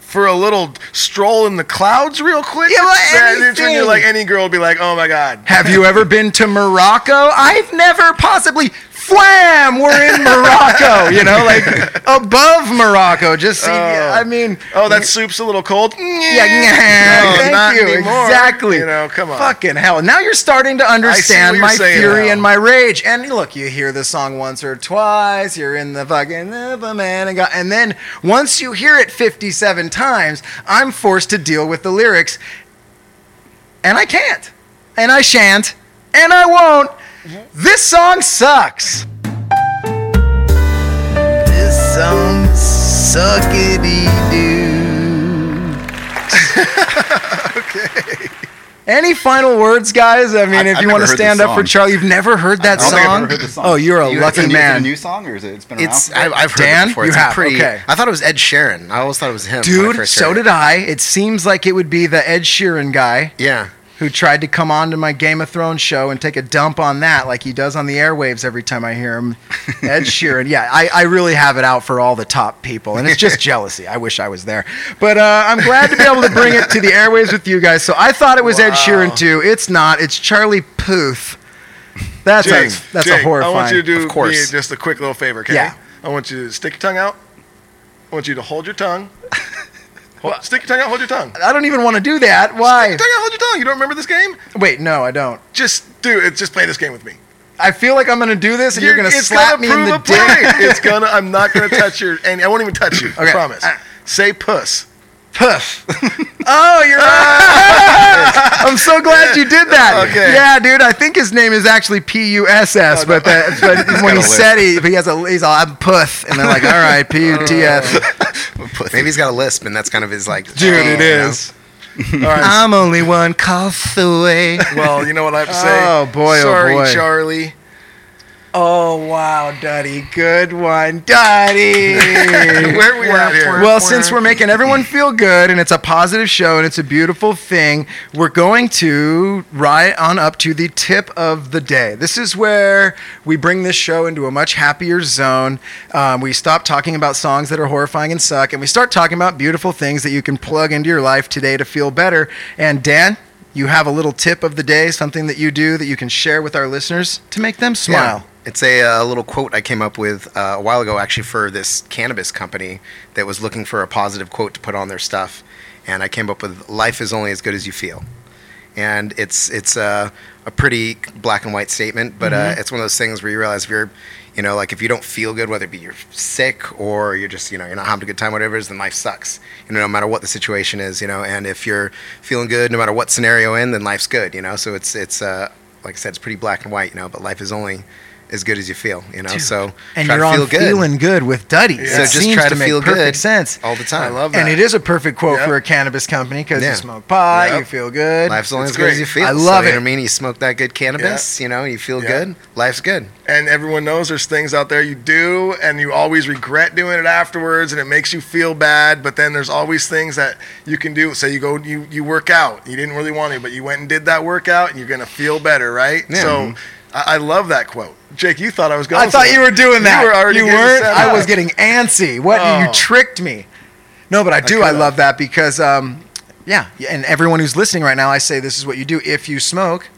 for a little stroll in the clouds real quick?" Yeah, well, when you're anything. like any girl will be like, "Oh my god." Have you ever been to Morocco? I've never possibly. Flam! We're in Morocco. You know, like [laughs] above Morocco. Just see. I mean. Oh, that soup's a little cold. Yeah, No, thank not you. anymore. Exactly. You know, come on. Fucking hell. Now you're starting to understand my fury now. and my rage. And look, you hear the song once or twice, you're in the fucking uh, man and God. And then once you hear it 57 times, I'm forced to deal with the lyrics. And I can't. And I shan't. And I won't. This song sucks. This song suckity doo. [laughs] Okay. Any final words, guys? I mean, I've- if I've you want to stand up for. Charlie, you've never heard that I don't song? think I've ever heard this song. Oh, you're a You- lucky it's a new, man. It's a new song, or is it? It's been It's around. I, I've heard Dan, it before. you It's a have, pretty. okay. I thought it was Ed Sheeran. I always thought it was him. Dude, so did. I. It seems like it would be the Ed Sheeran guy Yeah. Who tried to come on to my Game of Thrones show and take a dump on that like he does on the airwaves every time I hear him. [laughs] Ed Sheeran. Yeah, I, I really have it out for all the top people, and it's just [laughs] jealousy. I wish I was there. But uh, I'm glad to be able to bring it to the airwaves with you guys. So I thought it was Ed Sheeran too. It's not. It's Charlie Puth. That's Jake, a, that's Jake, a horrifying. I want you to do me just a quick little favor, okay? Yeah. I want you to stick your tongue out. I want you to hold your tongue. Hold, stick your tongue out, hold your tongue. I don't even want to do that. Why? Stick your tongue out, hold your tongue. You don't remember this game? Wait, no, I don't. Just do it. Just play this game with me. I feel like I'm gonna do this, and you're, gonna it's slap gonna me in prove the a point. dick. It's gonna. I'm not gonna touch your. And I won't even touch you. [laughs] Okay. I promise. Uh, Say puss. Puff. [laughs] oh, you're right. [laughs] I'm so glad you did that. Okay. Yeah, dude. I think his name is actually P U S S, oh, but that, uh, [laughs] but when he said he, he has a he's all I'm Puff, and they're like, all right, oh. P U T F. Maybe he's got a lisp, and that's kind of his like. Dude, it is. you know? is. All right. I'm only one cough away. well, you know what I have to say. Oh, boy, oh, Sorry, boy. Charlie. Oh wow, Duddy, good one, Duddy. [laughs] Where are we at here? Well, since we're making everyone feel good and it's a positive show and it's a beautiful thing, we're going to ride on up to the tip of the day. This is where we bring this show into a much happier zone. Um, we stop talking about songs that are horrifying and suck, and we start talking about beautiful things that you can plug into your life today to feel better. And Dan, you have a little tip of the day, something that you do that you can share with our listeners to make them smile. Yeah. It's a, uh little quote I came up with uh, a while ago, actually, for this cannabis company that was looking for a positive quote to put on their stuff. And I came up with "Life is only as good as you feel," and it's it's uh, a pretty black and white statement, but Mm-hmm. uh, it's one of those things where you realize if you're, you know, like if you don't feel good, whether it be you're sick or you're just, you know, you're not having a good time, whatever it is, then life sucks. You know, no matter what the situation is, you know, and if you're feeling good, no matter what scenario in, then life's good, you know. So it's it's uh, like I said, it's pretty black and white, you know, but life is only as good as you feel, you know. So and try you're to feel on good feeling good with Duddy. So It just seems try to make feel perfect good sense. all the time. I love that. And it is a perfect quote Yep. for a cannabis company because Yeah. you smoke pot, Yep. you feel good. Life's only It's as good as you feel. I So, love you it. know I mean? You smoke that good cannabis, you know, you feel Yeah. good. Life's good. and everyone knows there's things out there you do and you always regret doing it afterwards and it makes you feel bad but then there's always things that you can do say you go you, you work out you didn't really want to but you went and did that workout and you're going to feel better right Yeah. so mm-hmm. I, I love that quote jake you thought i was going to I thought you were doing that. you were already getting weren't. I was getting antsy. What Oh. you tricked me. No, but I do. I, could've. love that because, um, yeah, and everyone who's listening right now, I say this is what you do. If you smoke,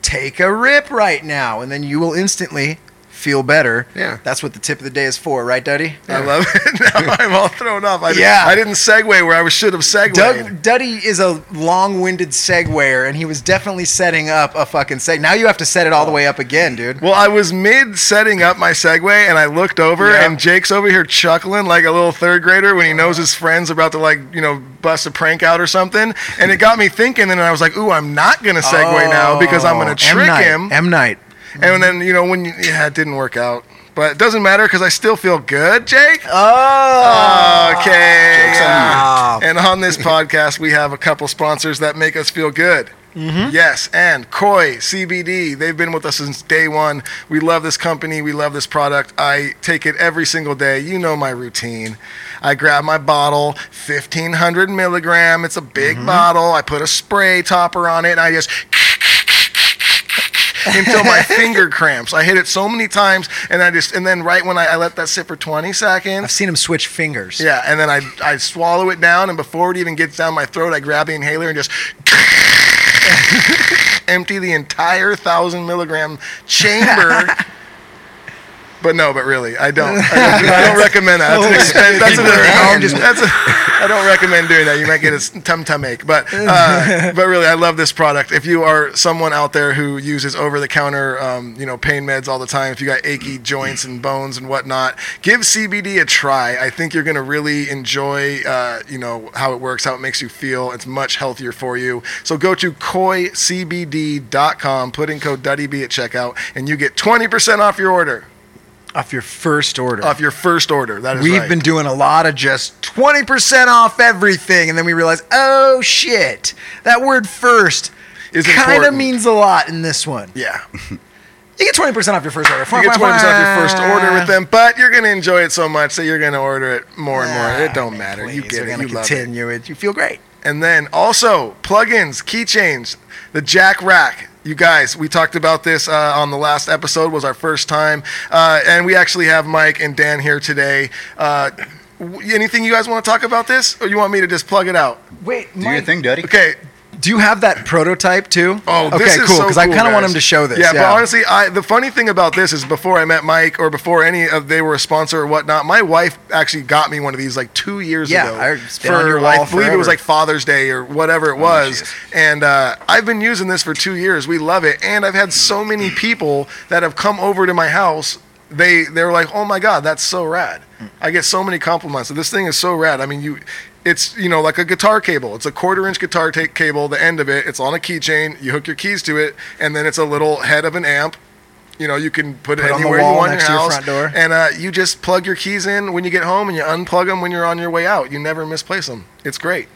take a rip right now, and then you will instantly feel better. Yeah. that's what the tip of the day is for, right, Duddy? I love it. [laughs] Now [laughs] I'm all thrown off. I, Yeah. I didn't segue where I should have segued. Doug, Duddy is a long-winded segwayer, and he was definitely setting up a fucking seg. Now you have to set it all the way up again, dude. Well, I was mid setting up my segue and I looked over Yeah. and Jake's over here chuckling like a little third grader when he knows his friend's about to like, you know, bust a prank out or something. And it got me thinking and I was like, ooh, I'm not going to segue oh, now because I'm going to Oh, M. trick Night. him. M Night. And then, you know, when you, yeah, it didn't work out. But it doesn't matter because I still feel good, Jake. Oh, Okay. On. And on this podcast, we have a couple sponsors that make us feel good. Mm-hmm. Yes, and Koi CBD. They've been with us since day one. We love this company. We love this product. I take it every single day. You know my routine. I grab my bottle, 1500 milligram. It's a big Mm-hmm. bottle. I put a spray topper on it, and I just [laughs] until my finger cramps. I hit it so many times, and I just and then right when I, I let that sit for 20 seconds, I've seen him switch fingers. yeah, and then I I swallow it down, and before it even gets down my throat, I grab the inhaler and just [laughs] empty the entire thousand milligram chamber. [laughs] But no, but really, I don't. I don't, I don't recommend that. That's an expense. That's, an, that's a, I don't recommend doing that. You might get a tum tum ache. But uh, but really, I love this product. If you are someone out there who uses over the counter, um, you know, pain meds all the time, if you got achy joints and bones and whatnot, give CBD a try. I think you're gonna really enjoy, uh, you know, how it works, how it makes you feel. It's much healthier for you. So go to koicbd.com, put in code DuddyB at checkout, and you get 20% off your order. Off your first order. Off your first order. That is We've right. been doing a lot of just 20% off everything. And then we realize, oh shit, that word first Is kind of means a lot in this one. yeah. You get 20% off your first order. You get 20% off your first order with them, but you're going to enjoy it so much that you're going to order it more and more. Ah, it don't matter. You get it. You love it. continue it. You feel great. And then also plugins, keychains, the Jack Rack. You guys, we talked about this uh, on the last episode. Was our first time, uh, and we actually have Mike and Dan here today. Uh, w- anything you guys want to talk about this, or you want me to just plug it out? Wait, Do your thing, Duddy. Okay. Do you have that prototype too? Oh, okay, this is cool. so Because I kind of want him to show this. Yeah, but honestly, I the funny thing about this is before I met Mike or before any of they were a sponsor or whatnot, my wife actually got me one of these like two years Yeah, ago. I- it's been on your I believe it was like Father's Day or whatever it was, and uh, I've been using this for two years. We love it, and I've had so many [clears throat] people that have come over to my house. They they're like, oh my god, that's so rad. I get so many compliments. So this thing is so rad. I mean, you. It's you know like a guitar cable. It's a quarter inch guitar ta- cable. The end of it. It's on a keychain. You hook your keys to it, and then it's a little head of an amp. You know, you can put, Put it anywhere you want in your to your house, door. and uh, you just plug your keys in when you get home, and you unplug them when you're on your way out. You never misplace them. It's great.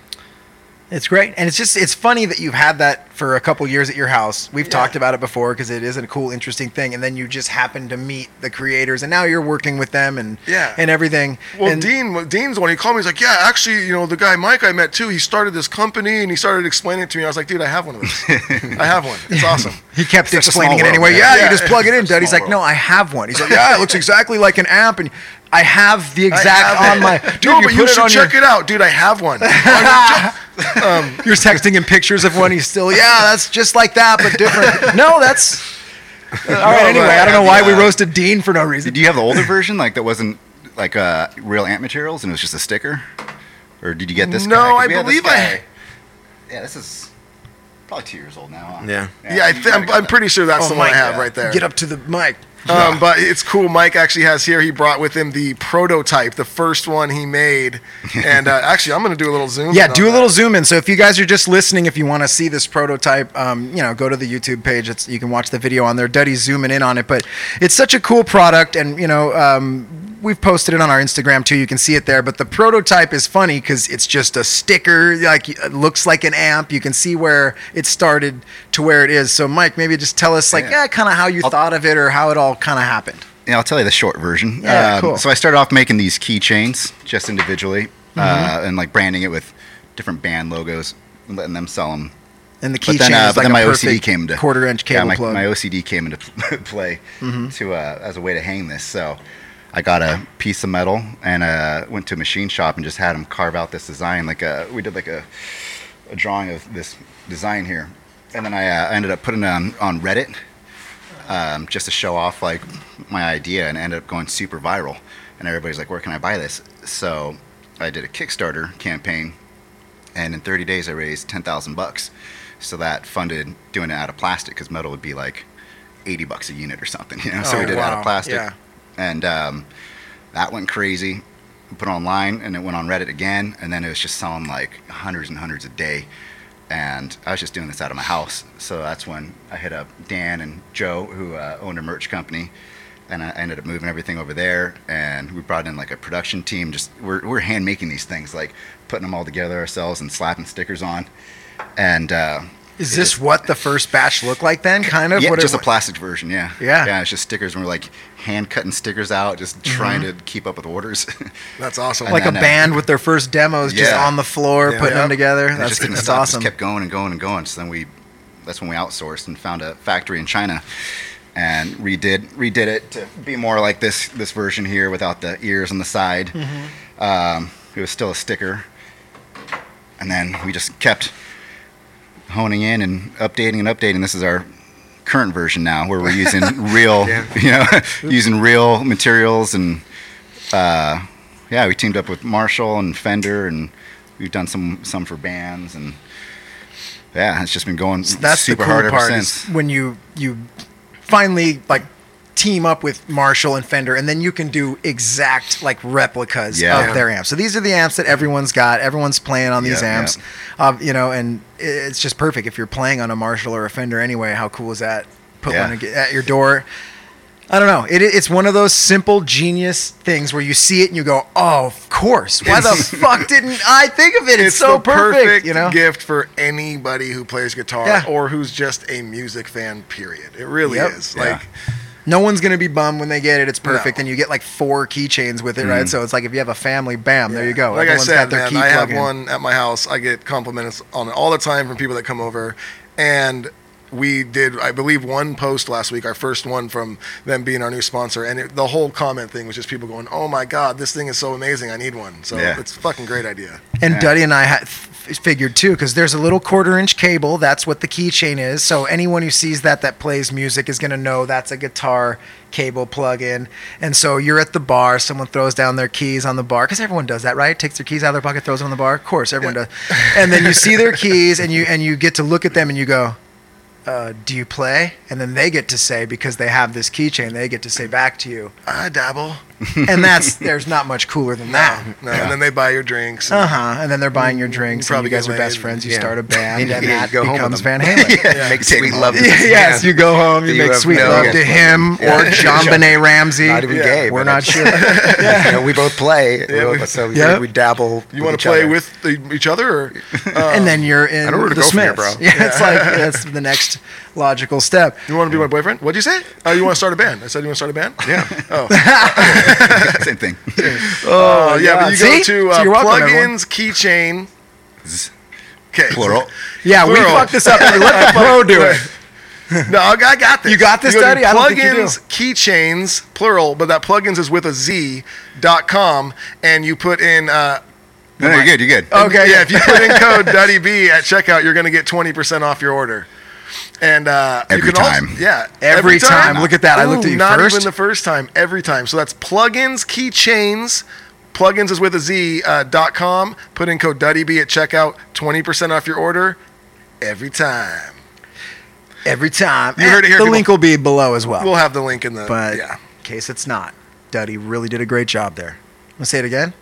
It's great, and it's just it's funny that you've had that for a couple years at your house. We've talked about it before because it is a cool, interesting thing, and then you just happen to meet the creators, and now you're working with them and Yeah. and everything. Well, and Dean, Dean's one. He called me. He's like, "Yeah, actually, you know, the guy Mike I met too. He started this company, and he started explaining it to me. I was like, dude, I have one of those. [laughs] I have one. It's awesome. [laughs] he kept a explaining it anyway. world, yeah, man. you just plug it in, Dad. He's like, no. I have one. He's like, yeah, it looks exactly like an app, and I have the exact have on it. my. [laughs] Dude, no, you but you should on your- check it out, dude. I have one. [laughs] You're texting him pictures of when He's still, yeah, that's just like that, but different. no, that's. [laughs] All right. Anyway, I don't know why we roasted Dean for no reason. Do you have the older version, like that wasn't like uh, real ant materials and it was just a sticker, or did you get this? No, guy? 'Cause I we this believe I- Yeah, this is. Probably two years old now. huh? Yeah. Yeah, I th- I'm, I'm pretty sure that's Oh, the one I Mike, have yeah. right there. Get up to the mic. Um, but it's cool. Mike actually has here. He brought with him the prototype, the first one he made. [laughs] And uh, actually, I'm going to do a little zoom. Yeah, do a little that. zoom in. So if you guys are just listening, if you want to see this prototype, um, you know, go to the YouTube page. It's you can watch the video on there. Duddy's zooming in on it, but it's such a cool product, and you know, um, we've posted it on our Instagram too. You can see it there. But the prototype is funny because it's just a sticker, like it looks like an amp. You can see where it started to where it is. So Mike, maybe just tell us like, Yeah. yeah, kind of how you I'll- thought of it or how it all kind of happened. Yeah, I'll tell you the short version. Um, Yeah, cool. So I started off making these keychains just individually, Mm-hmm. uh, and like branding it with different band logos, and letting them sell them. And the But keychain then, uh, but like then my OCD came to quarter inch yeah, cable my, plug. Mm-hmm. my OCD came into [laughs] play to uh, as a way to hang this. So I got a piece of metal and uh, went to a machine shop and just had them carve out this design. Like a, we did like a, a drawing of this design here, and then I uh, ended up putting it on on Reddit um, just to show off like my idea, and ended up going super viral. And everybody's like, "Where can I buy this?" So I did a Kickstarter campaign, and in 30 days I raised 10,000 bucks. So that funded doing it out of plastic because metal would be like 80 bucks a unit or something, [laughs] you know. so Oh, we did it out of plastic, Yeah. And um, that went crazy. We put it online, and it went on Reddit again, and then it was just selling like hundreds and hundreds a day. And I was just doing this out of my house, so that's when I hit up Dan and Joe, who uh, owned a merch company, and I ended up moving everything over there. And we brought in like a production team. Just we're we're hand making these things, like putting them all together ourselves and slapping stickers on. And uh, Is this what the first batch looked like then? Kind of. yeah, what it just a plastic version. Yeah. Yeah. Yeah, it's just stickers. And we're like hand cutting stickers out, just trying to keep up with orders. [laughs] That's awesome. And like a then, uh, band with their first demos just on the floor Yeah. putting Yeah. them together. And That's, just that's stop. awesome. Just kept going and going and going. So then we, that's when we outsourced and found a factory in China, and redid redid it to be more like this this version here without the ears on the side. Mm-hmm. Um, it was still a sticker, and then we just kept honing in and updating and updating. This is our current version now, where we're using [laughs] real, you know, using real materials and uh, yeah, we teamed up with Marshall and Fender, and we've done some some for bands, and yeah, it's just been going that's super the cool hard ever part since. when you you finally like team up with Marshall and Fender, and then you can do exact like replicas Yeah. of their amps. So these are the amps that everyone's got. Everyone's playing on these Yeah, amps, uh, you know, and it's just perfect if you're playing on a Marshall or a Fender anyway. How cool is that? Put Yeah. one at your door. I don't know. It, it's one of those simple genius things where you see it and you go, "Oh, of course! Why the fuck [laughs] didn't I think of it? It's, it's so the perfect, you know." gift for anybody who plays guitar Yeah. or who's just a music fan. Period. It really Yep. is. Yeah. No one's gonna be bummed when they get it. It's perfect, No. and you get like four keychains with it, right? Mm. So it's like if you have a family, bam, there you go. Like Everyone's I got said, their man, I have plug-in. one at my house. I get compliments on it all the time from people that come over, and we did, I believe, one post last week, our first one from them being our new sponsor, and it, the whole comment thing was just people going, "Oh my god, this thing is so amazing! I need one." So Yeah. it's a fucking great idea. And Yeah. Duddy and I had f- figured too, because there's a little quarter inch cable. That's what the keychain is. So anyone who sees that that plays music is going to know that's a guitar cable plug in. And so you're at the bar, someone throws down their keys on the bar, because everyone does that, right? Takes their keys out of their pocket, throws them on the bar. Of course, everyone does. And then you see their keys, and you and you get to look at them, and you go. Uh, do you play? And then they get to say because they have this keychain, they get to say back to you, I dabble. And that's there's not much cooler than that. No, and then they buy your drinks. and- Uh huh. And then they're buying your drinks. probably and you guys are best friends. You Yeah. start a [laughs] band, Yeah, and you that go becomes. Van Halen. [laughs] Make sweet love. to yes, you go home. You You make sweet no- love to him or JonBenét Ramsey. Not even Yeah. gay. We're not it's- sure. [laughs] you know, we both play. Yeah, we, we- so we, Yeah. we dabble. You want to play with each other, and then you're in I don't know where to the go from here, Smiths. bro. Yeah, it's like that's the next logical step. you want to be my boyfriend? What'd you say? Oh, you want to start a band? I said you want to start a band. Yeah. Oh, [laughs] Same thing. oh yeah. God. But you See? go to So uh, you're welcome, everyone. plugins keychain. Okay. Plural. Yeah, we Plural. fucked this up. Let [laughs] the pro do it. No, I I got this. You got this, go to Daddy? I don't think you do. Plugins, keychains, plural, but that plugins is with a Z, dot com, and you put in. Uh, No, you're good. You're good. Okay. Yeah, if you put in code Duddy B at checkout, you're going to get 20% off your order. And uh, Every time. Also, yeah. Every time. Look at that. I looked at you not first. even the first time. Every time. So that's plugins, keychains. Plugins is with a Z uh, dot com. Put in code Duddy B at checkout. 20% off your order. every time. Every time. You heard it here, The people. link will be below as well. We'll have the link in the. but yeah. in case it's not, Duddy really did a great job there. Want to say it again?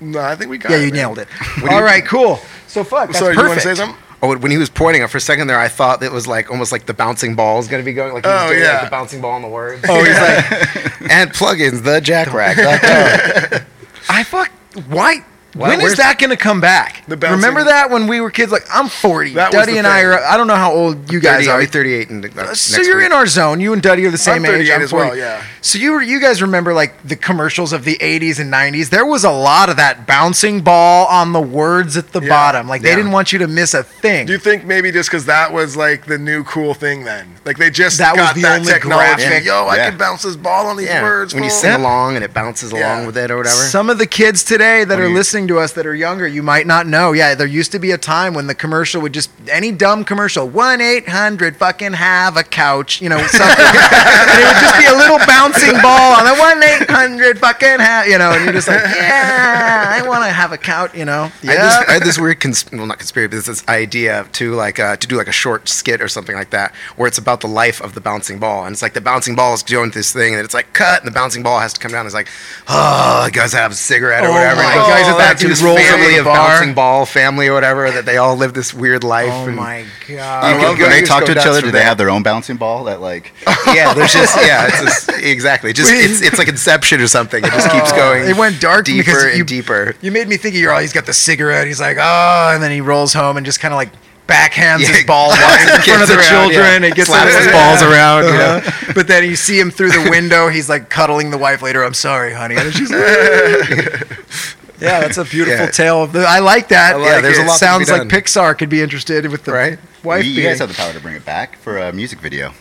No, I think we got Yeah, it. you man. nailed it. All right, cool. So fuck. That's Sorry, perfect. you want to say something? Oh, when he was pointing for a second there, I thought it was like almost like the bouncing ball is going to be going like he was Oh, doing yeah. like the bouncing ball in the words. Oh, he's like, [laughs] and plugins, the jack rack. [laughs] I fuck. Why? Why- when is that going to come back? The Remember that when we were kids? Like I'm 40. That Duddy the and I are. I don't know how old you guys 30, I'll are. be 38 in the, uh, So you're week. in our zone. You and Duddy are the same I'm age. 38 I'm as well, yeah. So you were, you guys remember like the commercials of the 80s and 90s? There was a lot of that bouncing ball on the words at the Yeah. bottom. Like they Yeah. didn't want you to miss a thing. Do you think maybe just because that was like the new cool thing then? Like they just That was got the that only technology. graphic- Yo, I Yeah. can bounce this ball on these yeah. words. when you fool. sing along and it bounces Yeah. along with it or whatever. Some of the kids today that When are you- listening to us that are younger, you might not know. Yeah, there used to be a time when the commercial would just any dumb commercial, one eight hundred fucking have a couch, you know, something, [laughs] and it would just be a little bouncing ball on the one eight hundred fucking have, you know, and you're just like, [laughs] yeah, I want to have a couch, you know, I had, yeah. this, I had this weird, cons- well, not conspiracy, but this, this idea to like uh, to do like a short skit or something like that, where it's about the life of the bouncing ball, and it's like the bouncing ball is doing this thing, and it's like cut, and the bouncing ball has to come down. And It's like, oh, the guys have a cigarette or Oh whatever. my and it goes God, back to dude this rolls family of bar. bouncing ball family or whatever that they all live this weird life. oh and- my god, can can- go- when they talk to each other, do they have their own bouncing ball that like? [laughs] yeah, there's just yeah, it's just, [laughs] exactly. Just it's, it's like Inception or something. It just keeps going. it went dark deeper because and you- deeper. You made me think of your. Oh, he's got the cigarette. He's like, oh, and then he rolls home and just kind of like backhands Yeah, his ball [laughs] walks in front of the around, children. yeah. He gets Slaps his his balls around, you know. Uh-huh. But then you see him through the window. He's like cuddling the wife later. I'm sorry, honey. And she's like, yeah, that's a beautiful Yeah. tale of the. I like that. I like Yeah, there's it. a lot to be Sounds like done. Pixar could be interested with the Right. wife. you, you guys have the power to bring it back for a music video.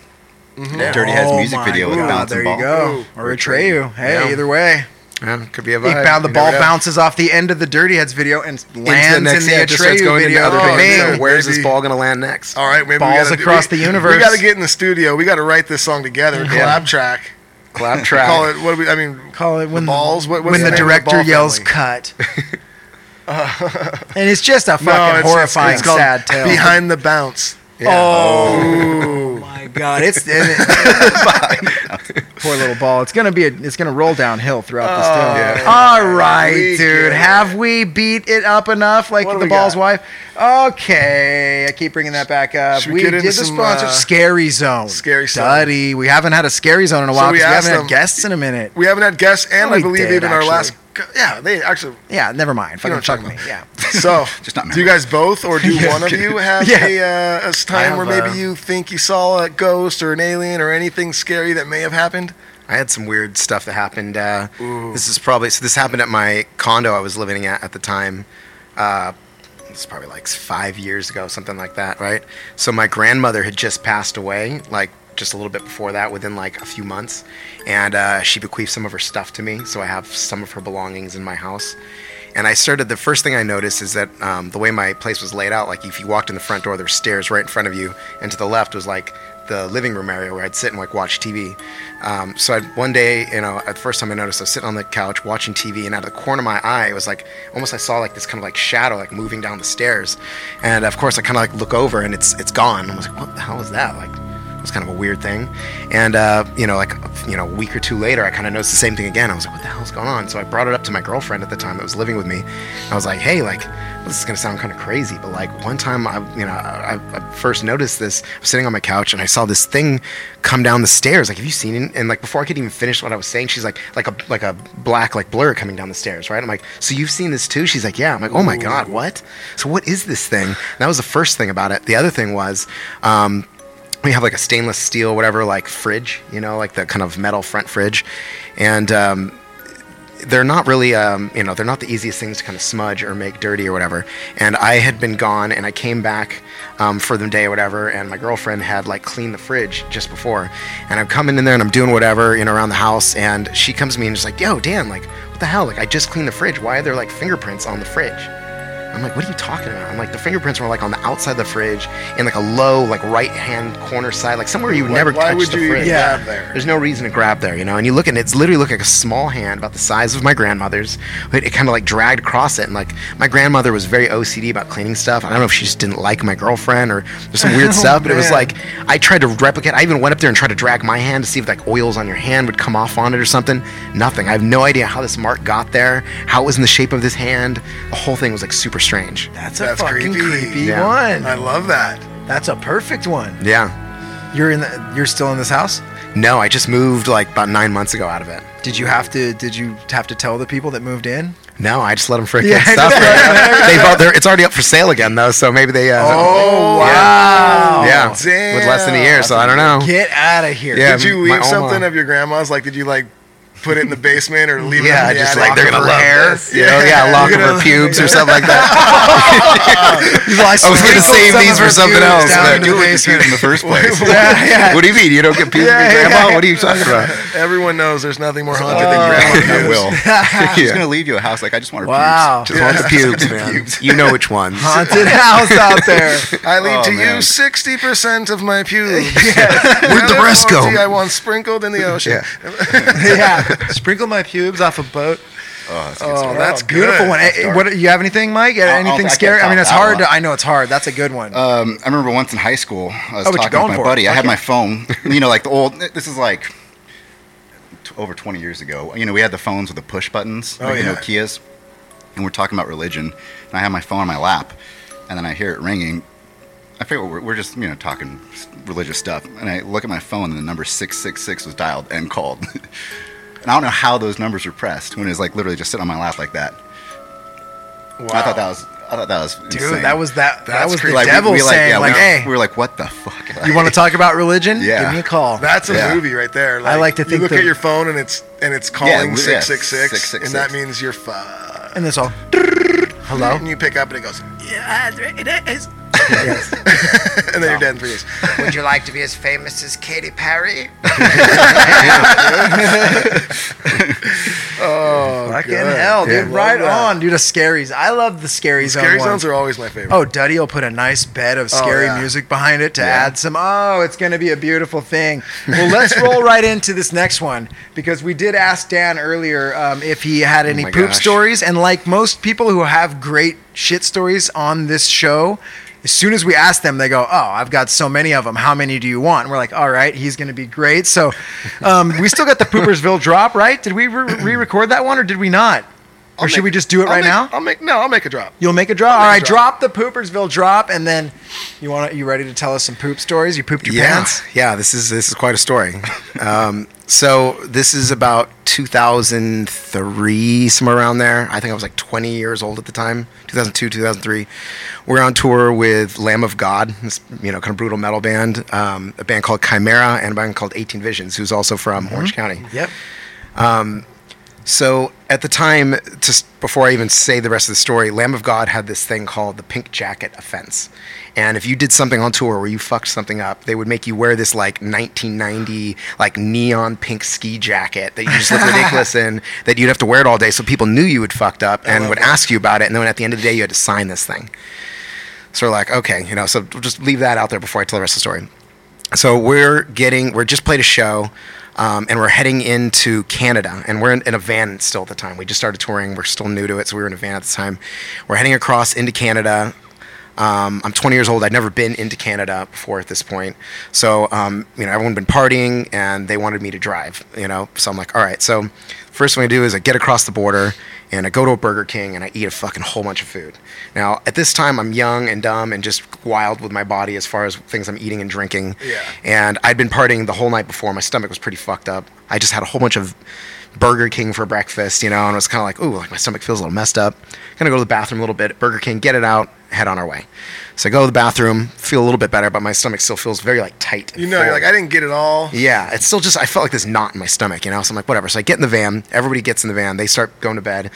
Mm-hmm. Dirty has Oh music my video with a God, bouncing there ball. you go. Or Atreyu. Hey, Yeah. either way. Yeah, could be a He vibe. found the You ball bounces off the end of the Dirty Heads video and lands next- in the it just starts Atreyu going into video. other Oh, things. man. So where's this ball gonna land next? All right, maybe Balls we gotta, across we, the universe. We got to get in the studio. We got to write this song together. Yeah. Collab track. Clap track. Call it. What do we? I mean, Call it when the balls. What, what's when the name director ball yells family? "cut," [laughs] uh, and it's just a fucking No, it's- it's- horrifying, it's called sad tale. Behind the bounce. Oh my oh. God, it's [laughs] [laughs] poor little ball. It's gonna be a, it's gonna roll downhill throughout this tale. yeah. All right, We dude. Have we beat it up enough like the ball's got? wife? Okay, I keep bringing that back up. Should we we did the some, sponsor, uh, Scary Zone. Scary Zone. Study. We haven't had a Scary Zone in a So while we we, haven't them- had guests in a minute. We haven't had guests, and Oh, I believe did, even our last. Yeah, they actually. Yeah, never mind. Fucking what me. Yeah. [laughs] So, [laughs] Just not do you guys both, or do [laughs] one of you have Yeah. a, uh, a time where maybe uh, you think you saw a ghost or an alien or anything scary that may have happened? I had some weird stuff that happened. Uh, this is probably so. This happened at my condo I was living at at the time. Uh, it's probably like five years ago, something like that, right? So my grandmother had just passed away, like just a little bit before that, within like a few months, and uh, she bequeathed some of her stuff to me. So I have some of her belongings in my house. And I started. The first thing I noticed is that um, the way my place was laid out, like if you walked in the front door, there were stairs right in front of you, and to the left was like the living room area where I'd sit and like watch TV. Um, so I'd, one day, you know, at the first time I noticed, I was sitting on the couch watching TV, and out of the corner of my eye, it was like almost I saw like this kind of like shadow like moving down the stairs, and of course I kind of like look over and it's it's gone. I was like, what the hell is that? Like was kind of a weird thing. And, uh, you know, like, you know, a week or two later, I kind of noticed the same thing again. I was like, what the hell's going on? So I brought it up to my girlfriend at the time that was living with me. I was like, hey, like, this is going to sound kind of crazy, but like one time I, you know, I, I first noticed this, I was sitting on my couch and I saw this thing come down the stairs. Like, have you seen it? And like, before I could even finish what I was saying, she's like, like a, like a black, like blur coming down the stairs, right? I'm like, so you've seen this too? She's like, yeah. I'm like, oh my God, what? So what is this thing? And that was the first thing about it. The other thing was, um, we have like a stainless steel whatever like fridge you know like the kind of metal front fridge. And um, they're not really um, you know they're not the easiest things to kind of smudge or make dirty or whatever. And i had been gone and i came back um, for the day or whatever and my girlfriend had like cleaned the fridge just before. And i'm coming in there and i'm doing whatever you know around the house and she comes to me and she's like yo dan like what the hell? Like i just cleaned the fridge. Why are there like fingerprints on the fridge I'm like, what are you talking about? I'm like, the fingerprints were like on the outside of the fridge in like a low, like right hand corner side, like somewhere you would Why- never why touch would the you fridge. grab there? There's no reason to grab there, you know. And you look it, it's literally look like a small hand, about the size of my grandmother's. But it kind of like dragged across it, and like my grandmother was very OCD about cleaning stuff. I don't know if she just didn't like my girlfriend or there's some weird [laughs] Oh, stuff, but it was like I tried to replicate. I even went up there and tried to drag my hand to see if like oils on your hand would come off on it or something. Nothing. I have no idea how this mark got there, how it was in the shape of this hand. The whole thing was like super strange. That's a That's fucking creepy. creepy, Yeah. one. I love that. That's a perfect one. Yeah. You're in the, you're still in this house? No, I just moved like about nine months ago out of it. Did you have to did you have to tell the people that moved in? No, I just let them freaking Yeah, stuff. they bought their, it's already up for sale again though, so maybe they. Uh, Oh, yeah. wow. Yeah, with less than a year, so I don't know. Get out of here. Yeah, Did you my leave Oma- something of your grandma's? Like, did you like put it in the basement or leave Yeah, it in the attic. Yeah, just like they're gonna her love hair. this. You know, yeah, lock of her [laughs] pubes or something like that. [laughs] He's like, I was gonna save these for something else, down but into do the it basement. in the first [laughs] place. yeah, yeah. What do you mean? You don't get pubes Yeah, from yeah, grandma? yeah. What are you talking about? Everyone knows there's nothing more haunted I than grandma. I will. She's Yeah. gonna leave you a house like I just want her Wow. pubes. Just want the pubes, man. You know which ones. Haunted house out there. I leave Oh, to you sixty percent of my pubes. Where'd the rest go? I want sprinkled in the ocean. Yeah. [laughs] Sprinkle my pubes off a boat. Oh, that's good Oh, that's Beautiful good. one. Hey, dark. what you have anything, Mike? Anything scary? I mean, it's that hard. To, I know it's hard. That's a good one. Um, I remember once in high school, I was Oh, talking with my buddy. I had Okay. my phone. [laughs] You know, like the old. This is like t- over 20 years ago. You know, we had the phones with the push buttons, Oh, like the yeah. Nokia's, and we're talking about religion. And I have my phone on my lap, and then I hear it ringing. I figure we're, we're just you know talking religious stuff, and I look at my phone, and the number 666 was dialed and called. [laughs] and I don't know how those numbers were pressed when it was like literally just sitting on my lap like that. I thought that was. I thought that was Dude, insane. that was that. that That's was the. Like, devil we, like, saying, yeah, like, we, "Hey, we were like, what the fuck? you want to talk about religion? Yeah. Give me a call." That's a Yeah. movie right there. I like to think you look that- at your phone and it's and it's calling six six six, and that means you're fucked. and it's all. Hello. And you pick up and it goes, Yeah, it is. [laughs] and then you're dead in three days. [laughs] Would you like to be as famous as Katy Perry? [laughs] Oh, Fucking good. hell, dude! Yeah. Right that. on, dude. A scaries. I love the scary zone. Scary ones. zones are always my favorite. Oh, Duddy will put a nice bed of scary yeah. music behind it to Yeah. add some. Oh, it's going to be a beautiful thing. [laughs] Well, let's roll right into this next one because we did ask Dan earlier um, if he had any my poop gosh. stories, and like most people who have great shit stories on this show. As soon as we ask them, they go, "Oh, I've got so many of them. How many do you want?" And we're like, "All right, he's going to be great." So, um, we still got the Poopersville drop, right? Did we re- re-record that one, or did we not? Or I'll should make- we just do it I'll right make- now? I'll make no. I'll make a drop. You'll make a drop. I'll All right, drop. drop the Poopersville drop, and then you want you ready to tell us some poop stories? You pooped your yeah, pants. yeah. This is this is quite a story. [laughs] um, so this is about 2003, somewhere around there. I think I was like 20 years old at the time. 2002, 2003. We're on tour with Lamb of God, this you know kind of brutal metal band, um, a band called Chimaira, and a band called 18 Visions, who's also from Orange County. Yep. So at the time, just before I even say the rest of the story, Lamb of God had this thing called the pink jacket offense. And if you did something on tour where you fucked something up, they would make you wear this like 1990 like neon pink ski jacket that you just look ridiculous [laughs] in. That you'd have to wear it all day, so people knew you had fucked up and would ask you about it. And then at the end of the day, you had to sign this thing. So we're like, okay, you know, so just leave that out there before I tell the rest of the story. So we're getting, we're just played a show, um, and we're heading into Canada, and we're in, in a van still at the time. We just started touring. We're still new to it, so we were in a van at the time. We're heading across into Canada. Um, I'm 20 years old. I'd never been into Canada before at this point. So, um, you know, everyone been partying and they wanted me to drive, you know. So I'm like, all right. So, first thing I do is I get across the border and I go to a Burger King and I eat a fucking whole bunch of food. Now, at this time, I'm young and dumb and just wild with my body as far as things I'm eating and drinking. Yeah. And I'd been partying the whole night before. My stomach was pretty fucked up. I just had a whole bunch of Burger King for breakfast, you know, and I was kind of like, ooh, like my stomach feels a little messed up. Gonna go to the bathroom a little bit, Burger King, get it out, head on our way. So I go to the bathroom, feel a little bit better, but my stomach still feels very like tight. You know, you're like, I didn't get it all. Yeah, it's still just I felt like this knot in my stomach, you know. So I'm like, whatever. So I get in the van. Everybody gets in the van. They start going to bed.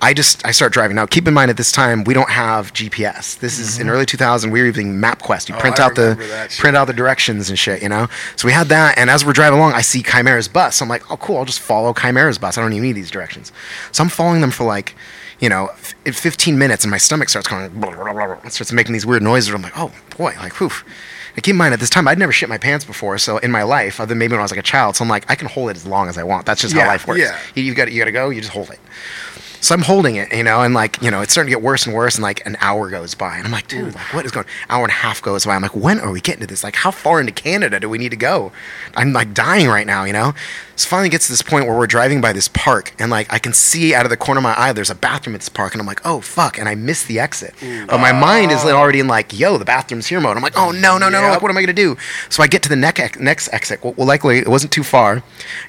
I just I start driving. Now, keep in mind at this time we don't have GPS. This is in early 2000. We were using MapQuest. You Mm-hmm. Oh, print I out the remember that shit. print out the directions and shit, you know. So we had that, and as we're driving along, I see Chimaira's bus. I'm like, oh cool, I'll just follow Chimaira's bus. I don't even need these directions. So I'm following them for like. You know, in 15 minutes, and my stomach starts going, it starts making these weird noises. I'm like, oh boy, like, whew. And keep in mind, at this time, I'd never shit my pants before, so in my life, other than maybe when I was like a child, so I'm like, I can hold it as long as I want. That's just Yeah, how life works. yeah. You, have got you got to go. You just hold it. So I'm holding it, you know, and like, you know, it's starting to get worse and worse, and like an hour goes by, and I'm like, dude, like, what is going? Hour and a half goes by. I'm like, when are we getting to this? Like, how far into Canada do we need to go? I'm like dying right now, you know. So finally gets to this point where we're driving by this park, and like I can see out of the corner of my eye, there's a bathroom at this park, and I'm like, oh fuck, and I miss the exit, mm. but my mind is oh. already in like, yo, the bathroom's here mode. I'm like, oh no, no, no, no, like, what am I gonna do? So I get to the next next exit. Well, well, likely it wasn't too far.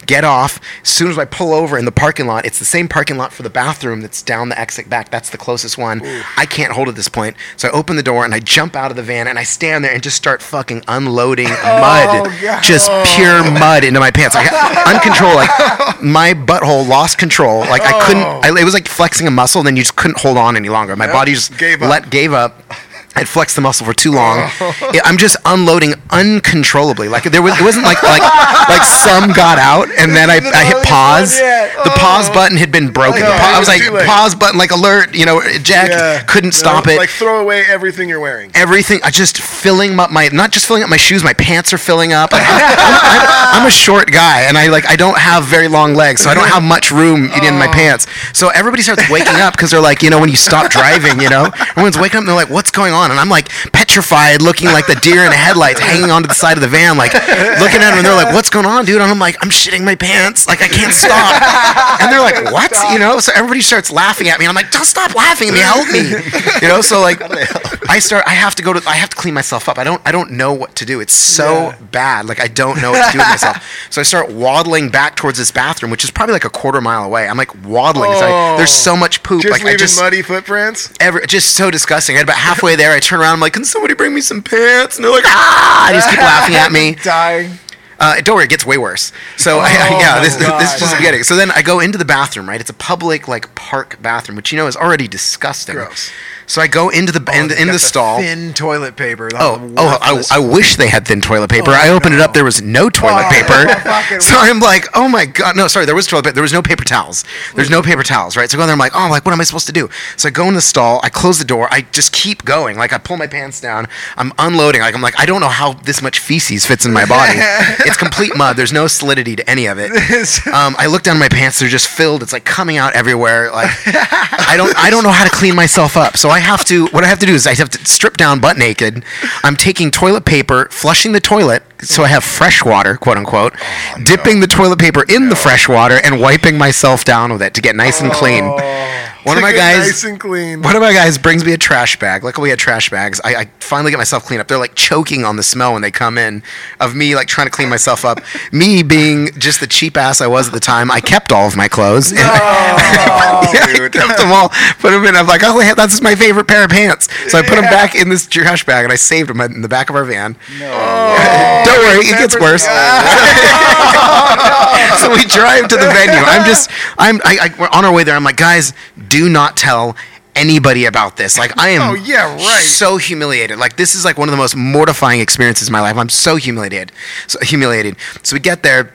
Get off. As soon as I pull over in the parking lot, it's the same parking lot for the bathroom that's down the exit back. That's the closest one. I can't hold at this point. So I open the door and I jump out of the van and I stand there and just start fucking unloading [laughs] oh, mud. Just pure mud into my pants. Like uncontrolled. Like [laughs] my butthole lost control. Like I couldn't oh. I, it was like flexing a muscle and then you just couldn't hold on any longer. My body just Gave up. let gave up. I'd flexed the muscle for too long. Oh. Yeah, I'm just unloading uncontrollably. Like there was, it wasn't like like like some got out and then I, I hit pause. Oh, the pause oh. button had been broken. The pa- I was like pause button, like alert. You know, eject. Yeah. Couldn't stop No, it. Like throw away everything you're wearing. Everything. I just filling up my not just filling up my shoes. My pants are filling up. I, I'm, I'm a short guy and I like I don't have very long legs, so I don't have much room in my pants. So everybody starts waking up because they're like, you know, when you stop driving, you know, everyone's waking up and they're like, what's going on? And I'm like petrified, looking like the deer in the headlights, hanging onto the side of the van, like looking at them. And they're like, what's going on, dude? And I'm like, I'm shitting my pants, like I can't stop. And they're like, what? You know? So everybody starts laughing at me. And I'm like, don't stop laughing at me, help me. You know? So like, I start. I have to go to. I have to clean myself up. I don't. I don't know what to do. It's so bad. Like I don't know what to do with myself. So I start waddling back towards this bathroom, which is probably like a quarter mile away. I'm like waddling. 'cause I- there's so oh. much poop. Just like I leaving just muddy footprints. ever just so disgusting. I had about halfway there. I turn around. I'm like, can somebody bring me some pants? And they're like, ah! And just keep [laughs] laughing at me. Dying. Uh, don't worry, it gets way worse. So I, yeah, this, this is just beginning. So then I go into the bathroom, right? It's a public like park bathroom, which you know is already disgusting. Gross. So I go into the in, the- in the stall. Thin toilet paper. Oh, oh! I, I wish they had thin toilet paper. I opened it up. There was no toilet paper. [laughs] So I'm like, oh my god! No, sorry, there was toilet paper. There was no paper towels. There's no paper towels, right? So I go in there. I'm like, oh, like what am I supposed to do? So I go in the stall. I close the door. I just keep going. Like I pull my pants down. I'm unloading. Like I'm like, I don't know how this much feces fits in my body. [laughs] it's complete mud. There's no solidity to any of it. [laughs] Um, I look down at my pants. They're just filled. It's like coming out everywhere. Like I don't I don't know how to clean myself up. So I have to what I have to do is I have to strip down butt naked. I'm taking toilet paper, flushing the toilet so I have fresh water, quote unquote, oh, dipping the toilet paper in the fresh water and wiping myself down with it to get nice and clean. Oh. One of my guys nice and clean. one of my guys brings me a trash bag. Luckily, we had trash bags. I, I finally get myself cleaned up. They're like choking on the smell when they come in of me like trying to clean myself up. [laughs] me being just the cheap ass I was at the time, I kept all of my clothes. And [laughs] yeah, I kept them all. Put them in. I'm like, oh, yeah, that's my favorite pair of pants. So I put them back in this trash bag and I saved them in the back of our van. No, [laughs] Don't worry, it gets worse. so we drive to the venue. I'm just, I'm, I, I, we're on our way there. I'm like, guys, do not tell anybody about this. Like, I am [laughs] Oh, yeah, right. so humiliated. Like, this is like one of the most mortifying experiences in my life. I'm so humiliated. So humiliated. So we get there.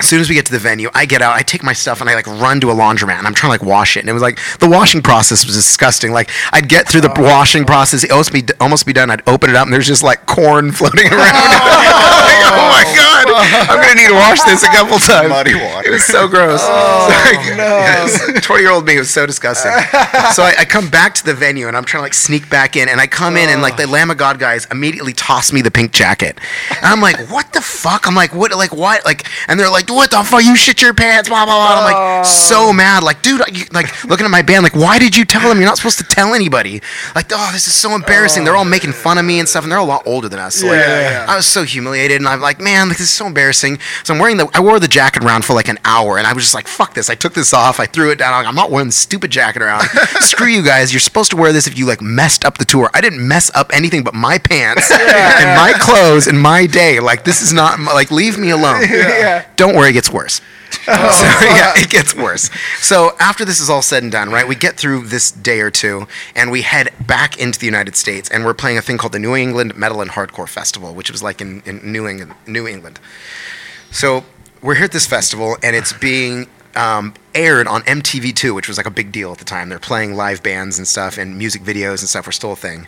As soon as we get to the venue, I get out, I take my stuff, and I like run to a laundromat, and I'm trying to like wash it. And it was like the washing process was disgusting. Like I'd get through the oh, washing process, it almost be almost be done. I'd open it up, and there's just like corn [laughs] floating around. Oh. [laughs] Like, oh my god, I'm gonna need to wash this a couple times. Muddy water. It was so gross. Oh [laughs] no! Twenty year old me was so disgusting. so I, I come back to the venue, and I'm trying to like sneak back in, and I come in, and like the oh. Lamb of God guys immediately toss me the pink jacket, and I'm like, what the fuck? I'm like, what? Like what? Like, and they're like, what the fuck? You shit your pants? Blah blah blah. And I'm like, so oh. mad. Like, dude, you, like looking at my band, like, why did you tell them? You're not supposed to tell anybody. Like, oh, this is so embarrassing. They're all making fun of me and stuff, and they're a lot older than us. So, like, Yeah, yeah. I was so humiliated, and I'm like, man, like, this is so embarrassing. So I'm wearing the, I wore the jacket around for like an hour, and I was just like, fuck this. I took this off, I threw it down. I'm, I'm not wearing this stupid jacket around. [laughs] Screw you guys. You're supposed to wear this if you like messed up the tour. I didn't mess up anything but my pants [laughs] and my clothes and my day. Like this is not like leave me alone. [laughs] Don't worry, it gets worse. [laughs] so yeah, it gets worse. So after this is all said and done, right? We get through this day or two, and we head back into the United States, and we're playing a thing called the New England Metal and Hardcore Festival, which was like in, in New England. New England. So we're here at this festival, and it's being um, aired on MTV2, which was like a big deal at the time. They're playing live bands and stuff, and music videos and stuff were still a thing.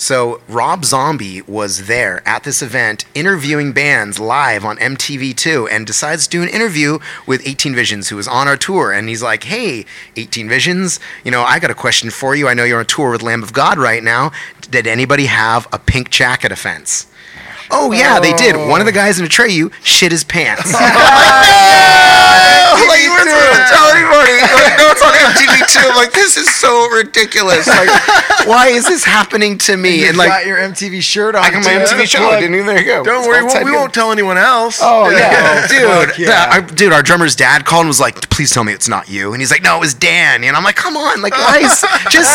So Rob Zombie was there at this event interviewing bands live on MTV2 and decides to do an interview with 18 Visions who was on our tour and he's like, "Hey, 18 Visions, you know, I got a question for you. I know you're on tour with Lamb of God right now. Did anybody have a pink jacket offense?" Oh yeah, they did. Oh. One of the guys in Atreyu shit his pants. [laughs] Oh, [laughs] like you were supposed to tell. Like, no, it's on MTV too. I'm like, this is so ridiculous. Like, why is this happening to me? You And like, got your MTV shirt on. I got my too. MTV show. Didn't even, there you go. Don't It's worry, we, won't tell anyone else. Oh yeah, dude, yeah. that- dude. Our drummer's dad called and was like, "Please tell me it's not you." And he's like, "No, it was Dan." And I'm like, "Come on, like, guys, [laughs] just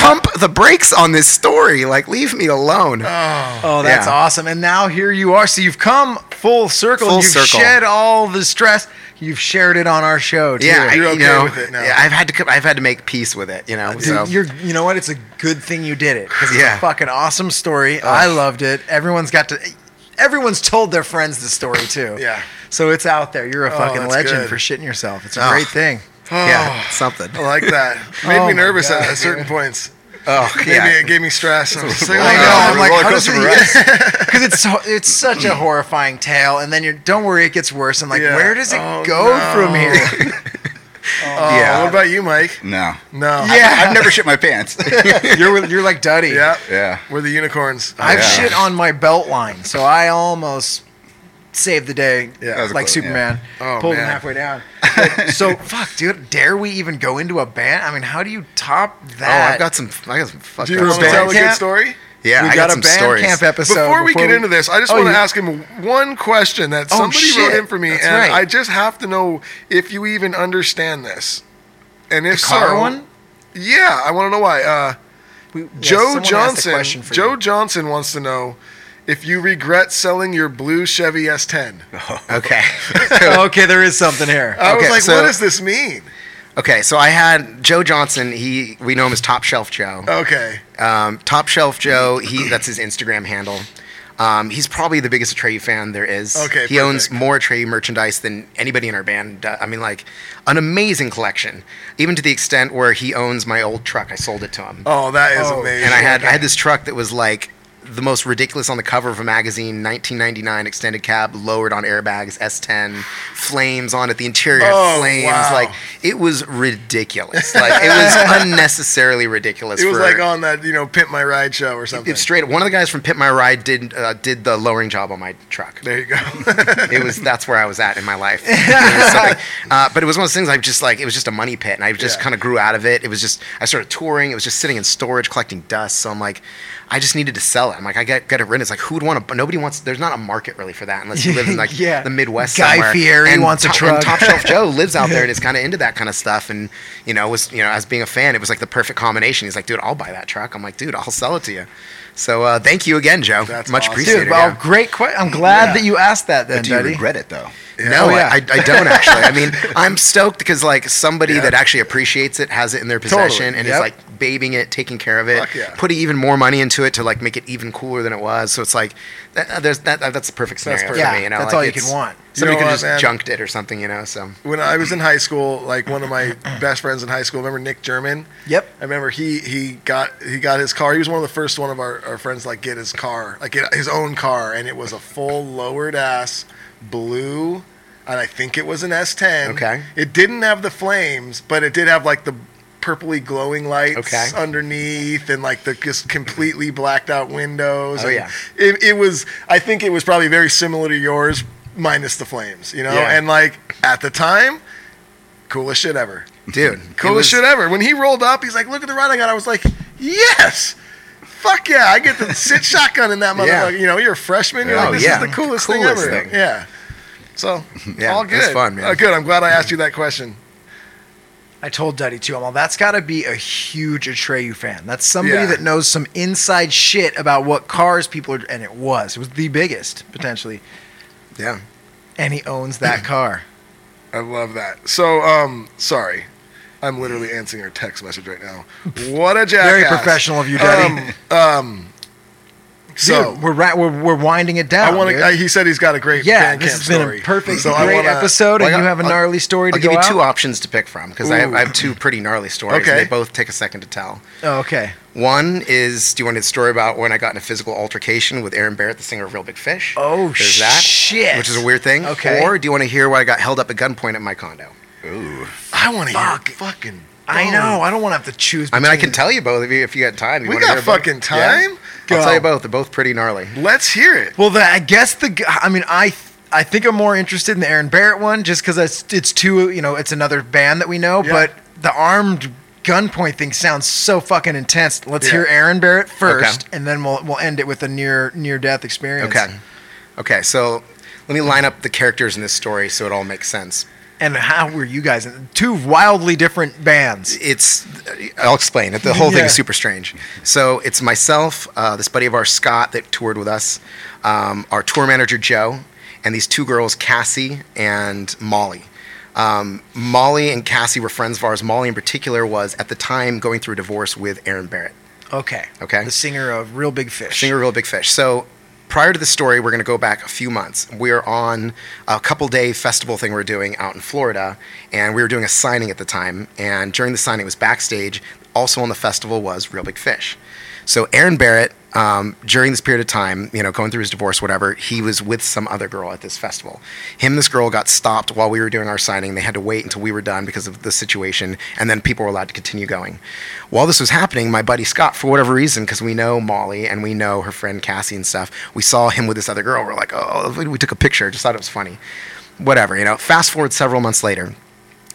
pump the brakes on this story. Like, leave me alone." Oh, that's Yeah. awesome. And now here you are. So you've come full circle. Full you've circle. shed all the stress. You've shared it on our show too. yeah, You're you okay know, with it now. yeah, I've had to, co- I've had to make peace with it. You know, Dude, so you're, you know what? It's a good thing you did it because it's Yeah. a fucking awesome story. I loved it. Everyone's got to. Everyone's told their friends the story too. Yeah. So it's out there. You're a Oh, fucking that's legend good. for shitting yourself. It's a Oh. great thing. yeah, [sighs] something. I like that. [laughs] Made Oh me nervous God, at, at certain dude. points. Oh Maybe yeah, it gave me stress. I was like, I oh, know. I'm like, roller how does it? [laughs] Because it's so, it's such a horrifying tale, and then you're don't worry, it gets worse. I'm like, Yeah. where does it Oh, go no. from here? [laughs] Oh, Yeah. What about you, Mike? No. No. Yeah. I've never shit my pants. [laughs] you're you're like Duddy. Yeah. yeah. We're the unicorns. I've Yeah. shit on my belt line, so I almost saved the day. Yeah. That was a like close- Superman, Oh, pulled him halfway down. [laughs] But- so fuck, dude. Dare we even go into a band? I mean, how do you top that? Oh. I've got some. I got some fucked Do you up want to tell a good story? Yeah, we I got, got a band stories. camp episode. Before we get into this, I just Oh, want to you- ask him one question that Oh, somebody wrote in for me, That's and right. I just have to know if you even understand this. And if the car so, one. yeah, I want to know why. Uh, We- yeah, Joe someone asked a Johnson. Joe you. Johnson wants to know if you regret selling your blue Chevy S10. [laughs] Okay. [laughs] okay, there is something here. I was like, so- what does this mean? Okay, so I had Joe Johnson. He we know him as Top Shelf Joe. Okay. Um, Top Shelf Joe. He that's his Instagram handle. Um, he's probably the biggest Atreyu fan there is. Okay, He owns more Atreyu merchandise than anybody in our band. does. I mean, like an amazing collection, even to the extent where he owns my old truck. I sold it to him. Oh, that is Oh, amazing. and I had I had this truck that was like the most ridiculous on the cover of a magazine 1999 extended cab lowered on airbags s10 flames on it the interior Oh, flames wow. like it was ridiculous like it was [laughs] unnecessarily ridiculous It was for- like on that, you know, Pimp My Ride show or something. it's straight one of the guys from Pimp My Ride did uh, did the lowering job on my truck there you go. [laughs] it was that's where I was at in my life. [laughs] It uh, but it was one of those things. I just like it was just a money pit, and I just Yeah. kind of grew out of it. It was just I started touring. It was just sitting in storage, collecting dust. So I'm like, I just needed to sell it. I'm like, I get get it rid. It's like who would want to? Nobody wants. There's not a market really for that unless you live in like [laughs] Yeah. the Midwest. Guy somewhere. Fieri and wants a truck. And Top Shelf Joe lives out there and is [laughs] kind of into that kind of stuff. And you know, was you know, as being a fan, it was like the perfect combination. He's like, dude, I'll buy that truck. I'm like, dude, I'll sell it to you. So uh, thank you again, Joe. That's Much awesome. appreciated. Dude, well, yeah. great question. I'm glad Yeah. that you asked that then, Do you Duddy. regret it though? No, Oh, yeah. I, I don't actually. I mean, [laughs] I'm stoked because like somebody Yeah. that actually appreciates it has it in their possession and Yep. is like babying it, taking care of it, yeah. putting even more money into it to like make it even cooler than it was. So it's like that, uh, there's that, that's the perfect That's perfect. for me. You know, that's like, all you can want. Somebody You know could what, just man? junked it or something, you know. So when I was in high school, like one of my [laughs] best friends in high school, remember Nick German? Yep. I remember he he got he got his car. He was one of the first one of our, our friends like get his car, like get his own car, and it was a full lowered ass blue, and I think it was an S10. Okay. It didn't have the flames, but it did have like the purpley glowing lights Okay. underneath and like the just completely blacked out windows. Oh, and yeah. It, it was I think it was probably very similar to yours minus the flames, you know? Yeah. And like at the time, coolest shit ever. dude, Coolest was- shit ever. When he rolled up, he's like, "Look at the ride I got." I was like, "Yes, fuck yeah! I get to [laughs] sit shotgun in that Yeah. motherfucker." You know, you're a freshman. You're Oh, like, "This yeah. is the coolest, Coolest thing ever." thing. Yeah. So [laughs] Yeah, all good. was fun, man. Uh, good. I'm glad I asked you that question. I told Duddy too. I'm all, that's got to be a huge Atreyu fan. That's somebody Yeah. that knows some inside shit about what cars people are. And it was. It was the biggest potentially. Yeah, And he owns that [clears throat] car. I love that. So, um, sorry. I'm literally answering your text message right now. What a jackass. Very professional of you, Daddy. Um, um, So Dude, we're, ra- we're we're winding it down. I want to. He said he's got a great yeah, this has been story. a perfect, So great wanna- episode, Well, and you have a I'll- gnarly story to I'll give you two out. options to pick from because I have, I have two pretty gnarly stories. Okay. They both take a second to tell. Oh, okay. One is, do you want a story about when I got in a physical altercation with Aaron Barrett, the singer of Reel Big Fish? Oh, There's that, shit. which is a weird thing. Okay. Or do you want to hear why I got held up at gunpoint at my condo? Ooh. I want to hear fucking. I know. I don't want to have to choose. I mean, I between- can tell you both if you, if you got time. You We wanna got hear both? fucking time? I'll tell you both. They're both pretty gnarly. Let's hear it. Well, the, I guess the. g- I mean, I I think I'm more interested in the Aaron Barrett one just because it's it's too you know it's another band that we know, Yeah. but the armed gunpoint thing sounds so fucking intense. Let's Yeah. hear Aaron Barrett first, and then we'll we'll end it with a near near death experience. Okay. Okay, so let me line up the characters in this story so it all makes sense. And how were you guys? in Two wildly different bands. It's, I'll explain it. The whole thing is super strange. So it's myself, uh, this buddy of ours, Scott, that toured with us, um, our tour manager, Joe, and these two girls, Cassie and Molly. Um, Molly and Cassie were friends of ours. Molly, in particular, was at the time going through a divorce with Aaron Barrett. Okay. Okay. The singer of Reel Big Fish. Singer of Reel Big Fish. So prior to the story, we're going to go back a few months. We're on a couple day festival thing we're doing out in Florida, and we were doing a signing at the time. And during the signing, it was backstage. Also on the festival was Reel Big Fish. So Aaron Barrett, um, during this period of time, you know, going through his divorce, whatever, he was with some other girl at this festival. Him, this girl got stopped while we were doing our signing. They had to wait until we were done because of the situation, and then people were allowed to continue going. While this was happening, my buddy Scott, for whatever reason, because we know Molly and we know her friend Cassie and stuff, we saw him with this other girl. We're like, oh, we took a picture. Just thought it was funny. Whatever, you know. Fast forward several months later,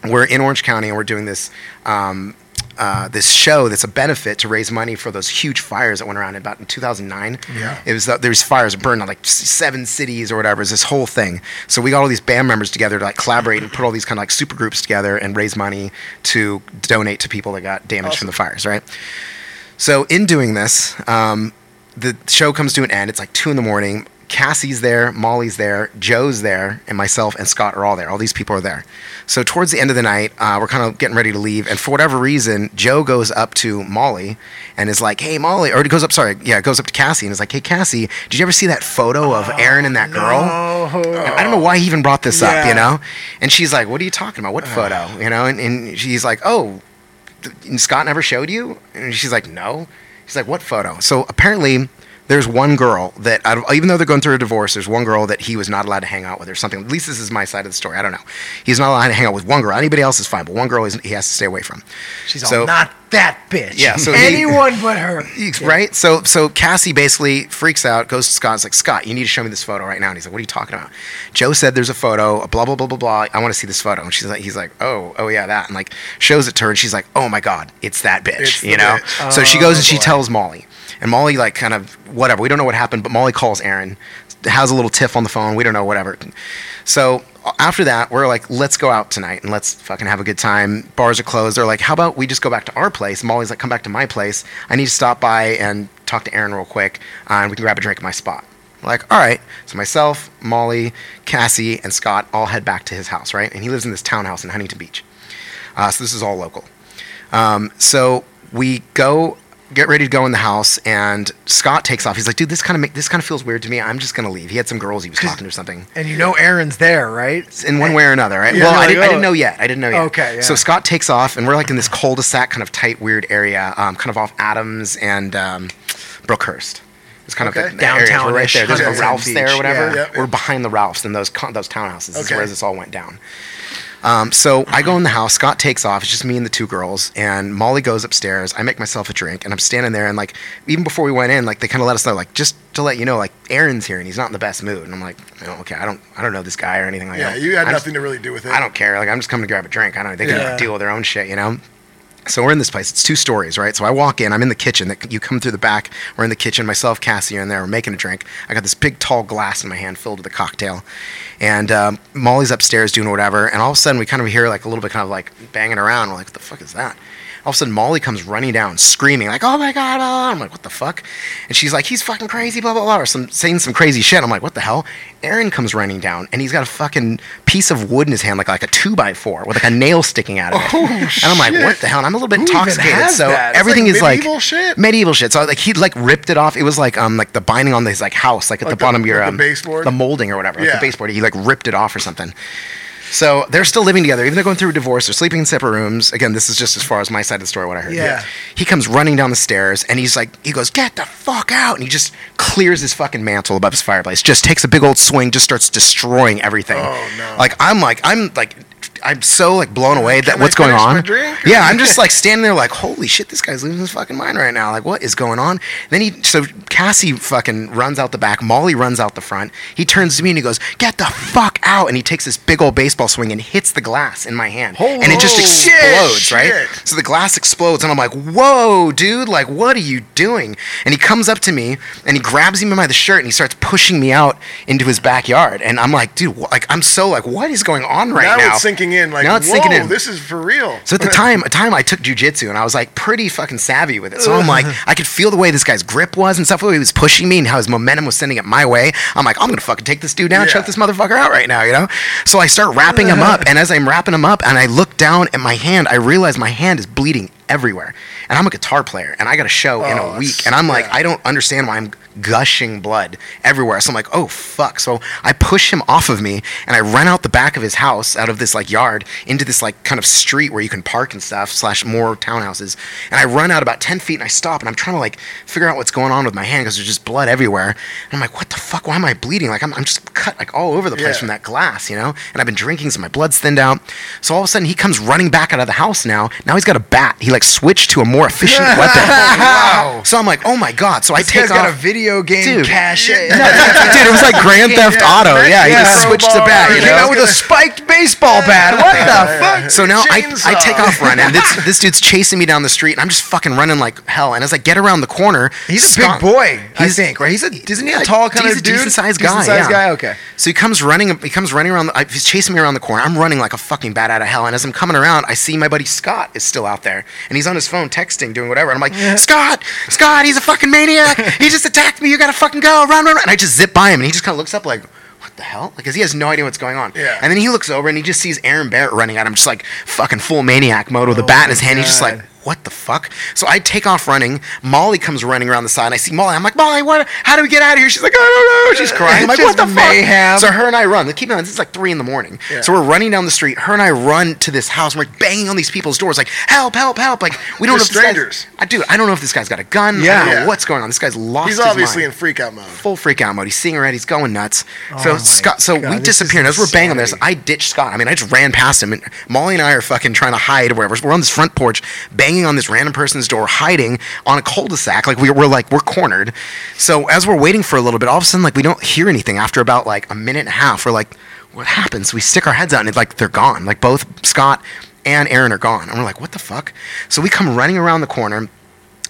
we're in Orange County and we're doing this um, uh, this show that's a benefit to raise money for those huge fires that went around about in 2009. Yeah. It was uh, there was fires burned on like seven cities or whatever. It's this whole thing. So we got all these band members together to like collaborate and put all these kind of like super groups together and raise money to donate to people that got damaged from the fires. Right. So in doing this, um, the show comes to an end. It's like two in the morning. Cassie's there, Molly's there, Joe's there, and myself and Scott are all there. All these people are there. So towards the end of the night, uh, we're kind of getting ready to leave, and for whatever reason, Joe goes up to Molly and is like, "Hey, Molly," or he goes up, sorry, yeah, goes up to Cassie and is like, "Hey, Cassie, did you ever see that photo of Aaron and that girl?" And I don't know why he even brought this up, you know. And she's like, "What are you talking about? What photo?" You know, and, and she's like, "Oh, Scott never showed you?" And she's like, "No." She's like, "What photo?" So apparently, there's one girl that, out of, even though they're going through a divorce, there's one girl that he was not allowed to hang out with or something. At least this is my side of the story. I don't know. He's not allowed to hang out with one girl. Anybody else is fine, but one girl is, he has to stay away from. She's So- all not that bitch. Yeah, so [laughs] he- anyone but her. [laughs] Right? So so Cassie basically freaks out, goes to Scott, is like, Scott, you need to show me this photo right now. And he's like, What are you talking about? Joe said there's a photo, blah blah blah blah blah. I want to see this photo. And she's like, he's like, Oh, oh yeah, that. And like shows it to her and she's like, Oh my god, it's that bitch. It's you know? bitch. So she goes and she Oh, tells Molly. And Molly like kind of whatever. We don't know what happened, but Molly calls Aaron, has a little tiff on the phone. We don't know, whatever. So after that, we're like, let's go out tonight and let's fucking have a good time. Bars are closed. They're like, how about we just go back to our place? Molly's like, come back to my place. I need to stop by and talk to Aaron real quick, uh, and we can grab a drink at my spot. Like, all right. So myself, Molly, Cassie, and Scott all head back to his house, right? And he lives in this townhouse in Huntington Beach. Uh, so this is all local. Um, so we go get ready to go in the house, and Scott takes off. He's like, dude, this kind of make, this kind of feels weird to me. I'm just gonna leave. He had some girls he was talking to or something And you know Aaron's there, right? in one way or another, right? Yeah, well, I like, didn't, I oh. didn't know yet. I didn't know yet. Okay, yeah. So Scott takes off, and we're like in this cul-de-sac, kind of tight, weird area, um, kind of off Adams and um, Brookhurst. It's kind Okay. of the areas. We're right there. There's a Huntington Ralph's there or whatever. yeah. Yep. We're behind the Ralphs and those con- those townhouses. This is where this all went down. Um, so I go in the house. Scott takes off. It's just me and the two girls. And Molly goes upstairs. I make myself a drink, and I'm standing there. And like, even before we went in, like they kind of let us know, like just to let you know, like Aaron's here and he's not in the best mood. And I'm like, oh, okay, I don't, I don't know this guy or anything like Yeah, that. Yeah, you had I'm just- nothing to really do with it. I don't care. Like I'm just coming to grab a drink. I don't. They can Yeah. deal with their own shit, you know. So we're in this place. It's two stories, right? So I walk in. I'm in the kitchen. You come through the back. We're in the kitchen. Myself, Cassie, are in there. We're making a drink. I got this big, tall glass in my hand filled with a cocktail, and um, Molly's upstairs doing whatever. And all of a sudden, we kind of hear like a little bit, kind of like banging around. We're like, "What the fuck is that?" All of a sudden, Molly comes running down, screaming like, "Oh my god!" blah." I'm like, "What the fuck?" And she's like, "He's fucking crazy," blah blah blah, or some saying some crazy shit. I'm like, "What the hell?" Aaron comes running down, and he's got a fucking piece of wood in his hand, like like a two by four with like a nail sticking out of it. Oh, and I'm like, shit. "What the hell?" And I'm a little bit Who intoxicated, so that? Everything like is like medieval shit? medieval shit. So like he like ripped it off. It was like um like the binding on this like house, like at Like the the- bottom of your like the um, baseboard? the molding or whatever, like the baseboard. He like ripped it off or something. So they're still living together, even though going through a divorce. They're sleeping in separate rooms. Again, this is just as far as my side of the story, what I heard. Yeah. He comes running down the stairs and he's like, he goes, get the fuck out. And he just clears his fucking mantle above his fireplace, just takes a big old swing, just starts destroying everything. Oh, no. Like, I'm like, I'm like, I'm so like blown away that Can what's going on. Yeah, I'm just [laughs] like standing there like, holy shit, this guy's losing his fucking mind right now. Like, what is going on? Then he, so Cassie fucking runs out the back. Molly runs out the front. He turns to me and he goes, get the fuck out. And he takes this big old baseball swing and hits the glass in my hand. and it just explodes, shit. right? So the glass explodes and I'm like, whoa, dude, like, what are you doing? And he comes up to me and he grabs me by the shirt and he starts pushing me out into his backyard. And I'm like, dude, like, I'm so like, what is going on right now, now? it's sinking in. Like, Now it's whoa, sinking in. this is for real. So at the [laughs] time, a time I took jujitsu and I was like pretty fucking savvy with it. So I'm like, [laughs] I could feel the way this guy's grip was and stuff, the way he was pushing me and how his momentum was sending it my way. I'm like, I'm gonna fucking take this dude down, Yeah. choke this motherfucker out right now, you know? So I start wrapping him up, [laughs] and as I'm wrapping him up and I look down at my hand, I realize my hand is bleeding everywhere. And I'm a guitar player and I got a show in Oh, a week. And I'm like, yeah. I don't understand why I'm gushing blood everywhere. So I'm like, oh fuck. So I push him off of me and I run out the back of his house, out of this like yard, into this like kind of street where you can park and stuff, slash more townhouses. And I run out about 10 feet and I stop and I'm trying to like figure out what's going on with my hand because there's just blood everywhere. And I'm like, what the fuck? Why am I bleeding? Like I'm, I'm just cut like all over the place Yeah. from that glass, you know? And I've been drinking, so my blood's thinned out. So all of a sudden he comes running back out of the house now. Now he's got a bat. He like switched to a more efficient [laughs] weapon. wow. [laughs] So I'm like, oh my God. So I This take guy's off. got a video game Dude. cache. [laughs] dude, it was like Grand Theft Auto. Yeah, he just switched to bat. He You came out with a spiked baseball bat. What the fuck? So now I, I take off running. This this dude's chasing me down the street, and I'm just fucking running like hell. And as I get around the corner, He's a big boy, I He's- think, right? He's a isn't he a tall kind he's of a dude? decent sized guy. Decent-sized yeah. guy. Okay. So he comes running. He comes running around. The, he's chasing me around the corner. I'm running like a fucking bat out of hell. And as I'm coming around, I see my buddy Scott is still out there, and he's on his phone texting, doing whatever. And I'm like, Scott, Scott, he's a fucking maniac. he just attacked me. You gotta fucking go. Run, run, run. And I just zip by him, and he just kind of looks up like. What the hell? Because he has no idea what's going on. Yeah. And then he looks over and he just sees Aaron Barrett running at him, just like fucking full maniac mode with a bat in his hand. He's just like, God. What the fuck? So I take off running. Molly comes running around the side. And I see Molly. I'm like, Molly, what? How do we get out of here? She's like, I don't know. She's crying. I'm like, what the mayhem. fuck? So her and I run. Keep in mind, this is like three in the morning. So we're running down the street. Her and I run to this house. And we're banging on these people's doors, like, help, help, help. Like, we don't know if this guy's- strangers. I dude, I don't know if this guy's got a gun. I Yeah. don't know Yeah. what's going on. This guy's lost. He's obviously in freak out mode. full freak out mode. He's seeing red. He's going nuts. Oh so Scott, so God, we disappear. And as we're banging on this. I ditch Scott. I mean, I just ran past him, and Molly and I are fucking trying to hide. So we're on this front porch, banging on this random person's door, hiding on a cul-de-sac. Like we, we're like we're cornered. So as we're waiting for a little bit, all of a sudden, like we don't hear anything. After about like a minute and a half, we're like, what happens? We stick our heads out, and it's like they're gone. Like both Scott and Aaron are gone, and we're like, what the fuck? So we come running around the corner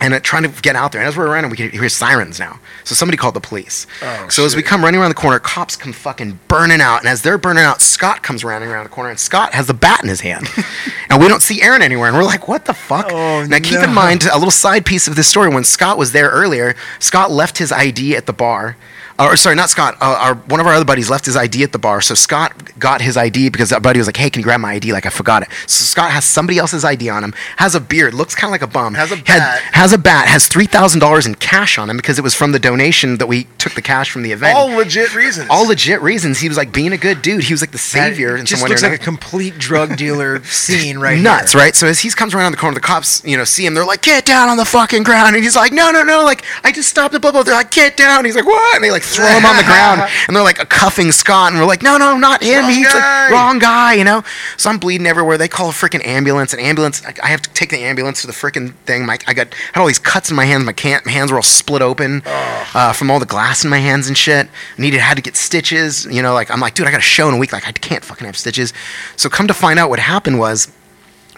and uh, trying to get out there. And as we're running, we can hear sirens now. So somebody called the police. Oh, so as we come running around the corner, cops come fucking burning out. And as they're burning out, Scott comes running around the corner, and Scott has the bat in his hand. [laughs] and we don't see Aaron anywhere. And we're like, what the fuck? Oh, now keep no. in mind a little side piece of this story. When Scott was there earlier, Scott left his ID at the bar. Or sorry, not Scott. Uh, our one of our other buddies left his ID at the bar. So Scott got his ID because our buddy was like, "Hey, can you grab my ID?" Like I forgot it. So Scott has somebody else's ID on him. Has a beard. Looks kind of like a bum. Has a had- bat. has a bat. Has three thousand dollars in cash on him because it was from the donation that we took the cash from the event. All legit reasons. All legit reasons. He was like being a good dude. He was like the savior. in It just looks like a complete drug dealer [laughs] scene right nuts, here. right? So as he comes around the corner, the cops, you know, see him. They're like, "Get down on the fucking ground!" And he's like, "No, no, no! Like, I just stopped the bubble." They're like, "Get down!" He's like, "What?" And they like throw him on the ground, [laughs] and they're like cuffing Scott, and we're like, "No, no, not him! Wrong he's guy." like wrong guy!" You know. So I'm bleeding everywhere. They call a freaking ambulance. An ambulance. I, I have to take the ambulance to the freaking thing. My, I got had all these cuts in my hands. My, can, my hands were all split open uh, from all the glass in my hands and shit. I Needed had to get stitches. You know, like I'm like, dude, I got a show in a week. Like I can't fucking have stitches. So come to find out, what happened was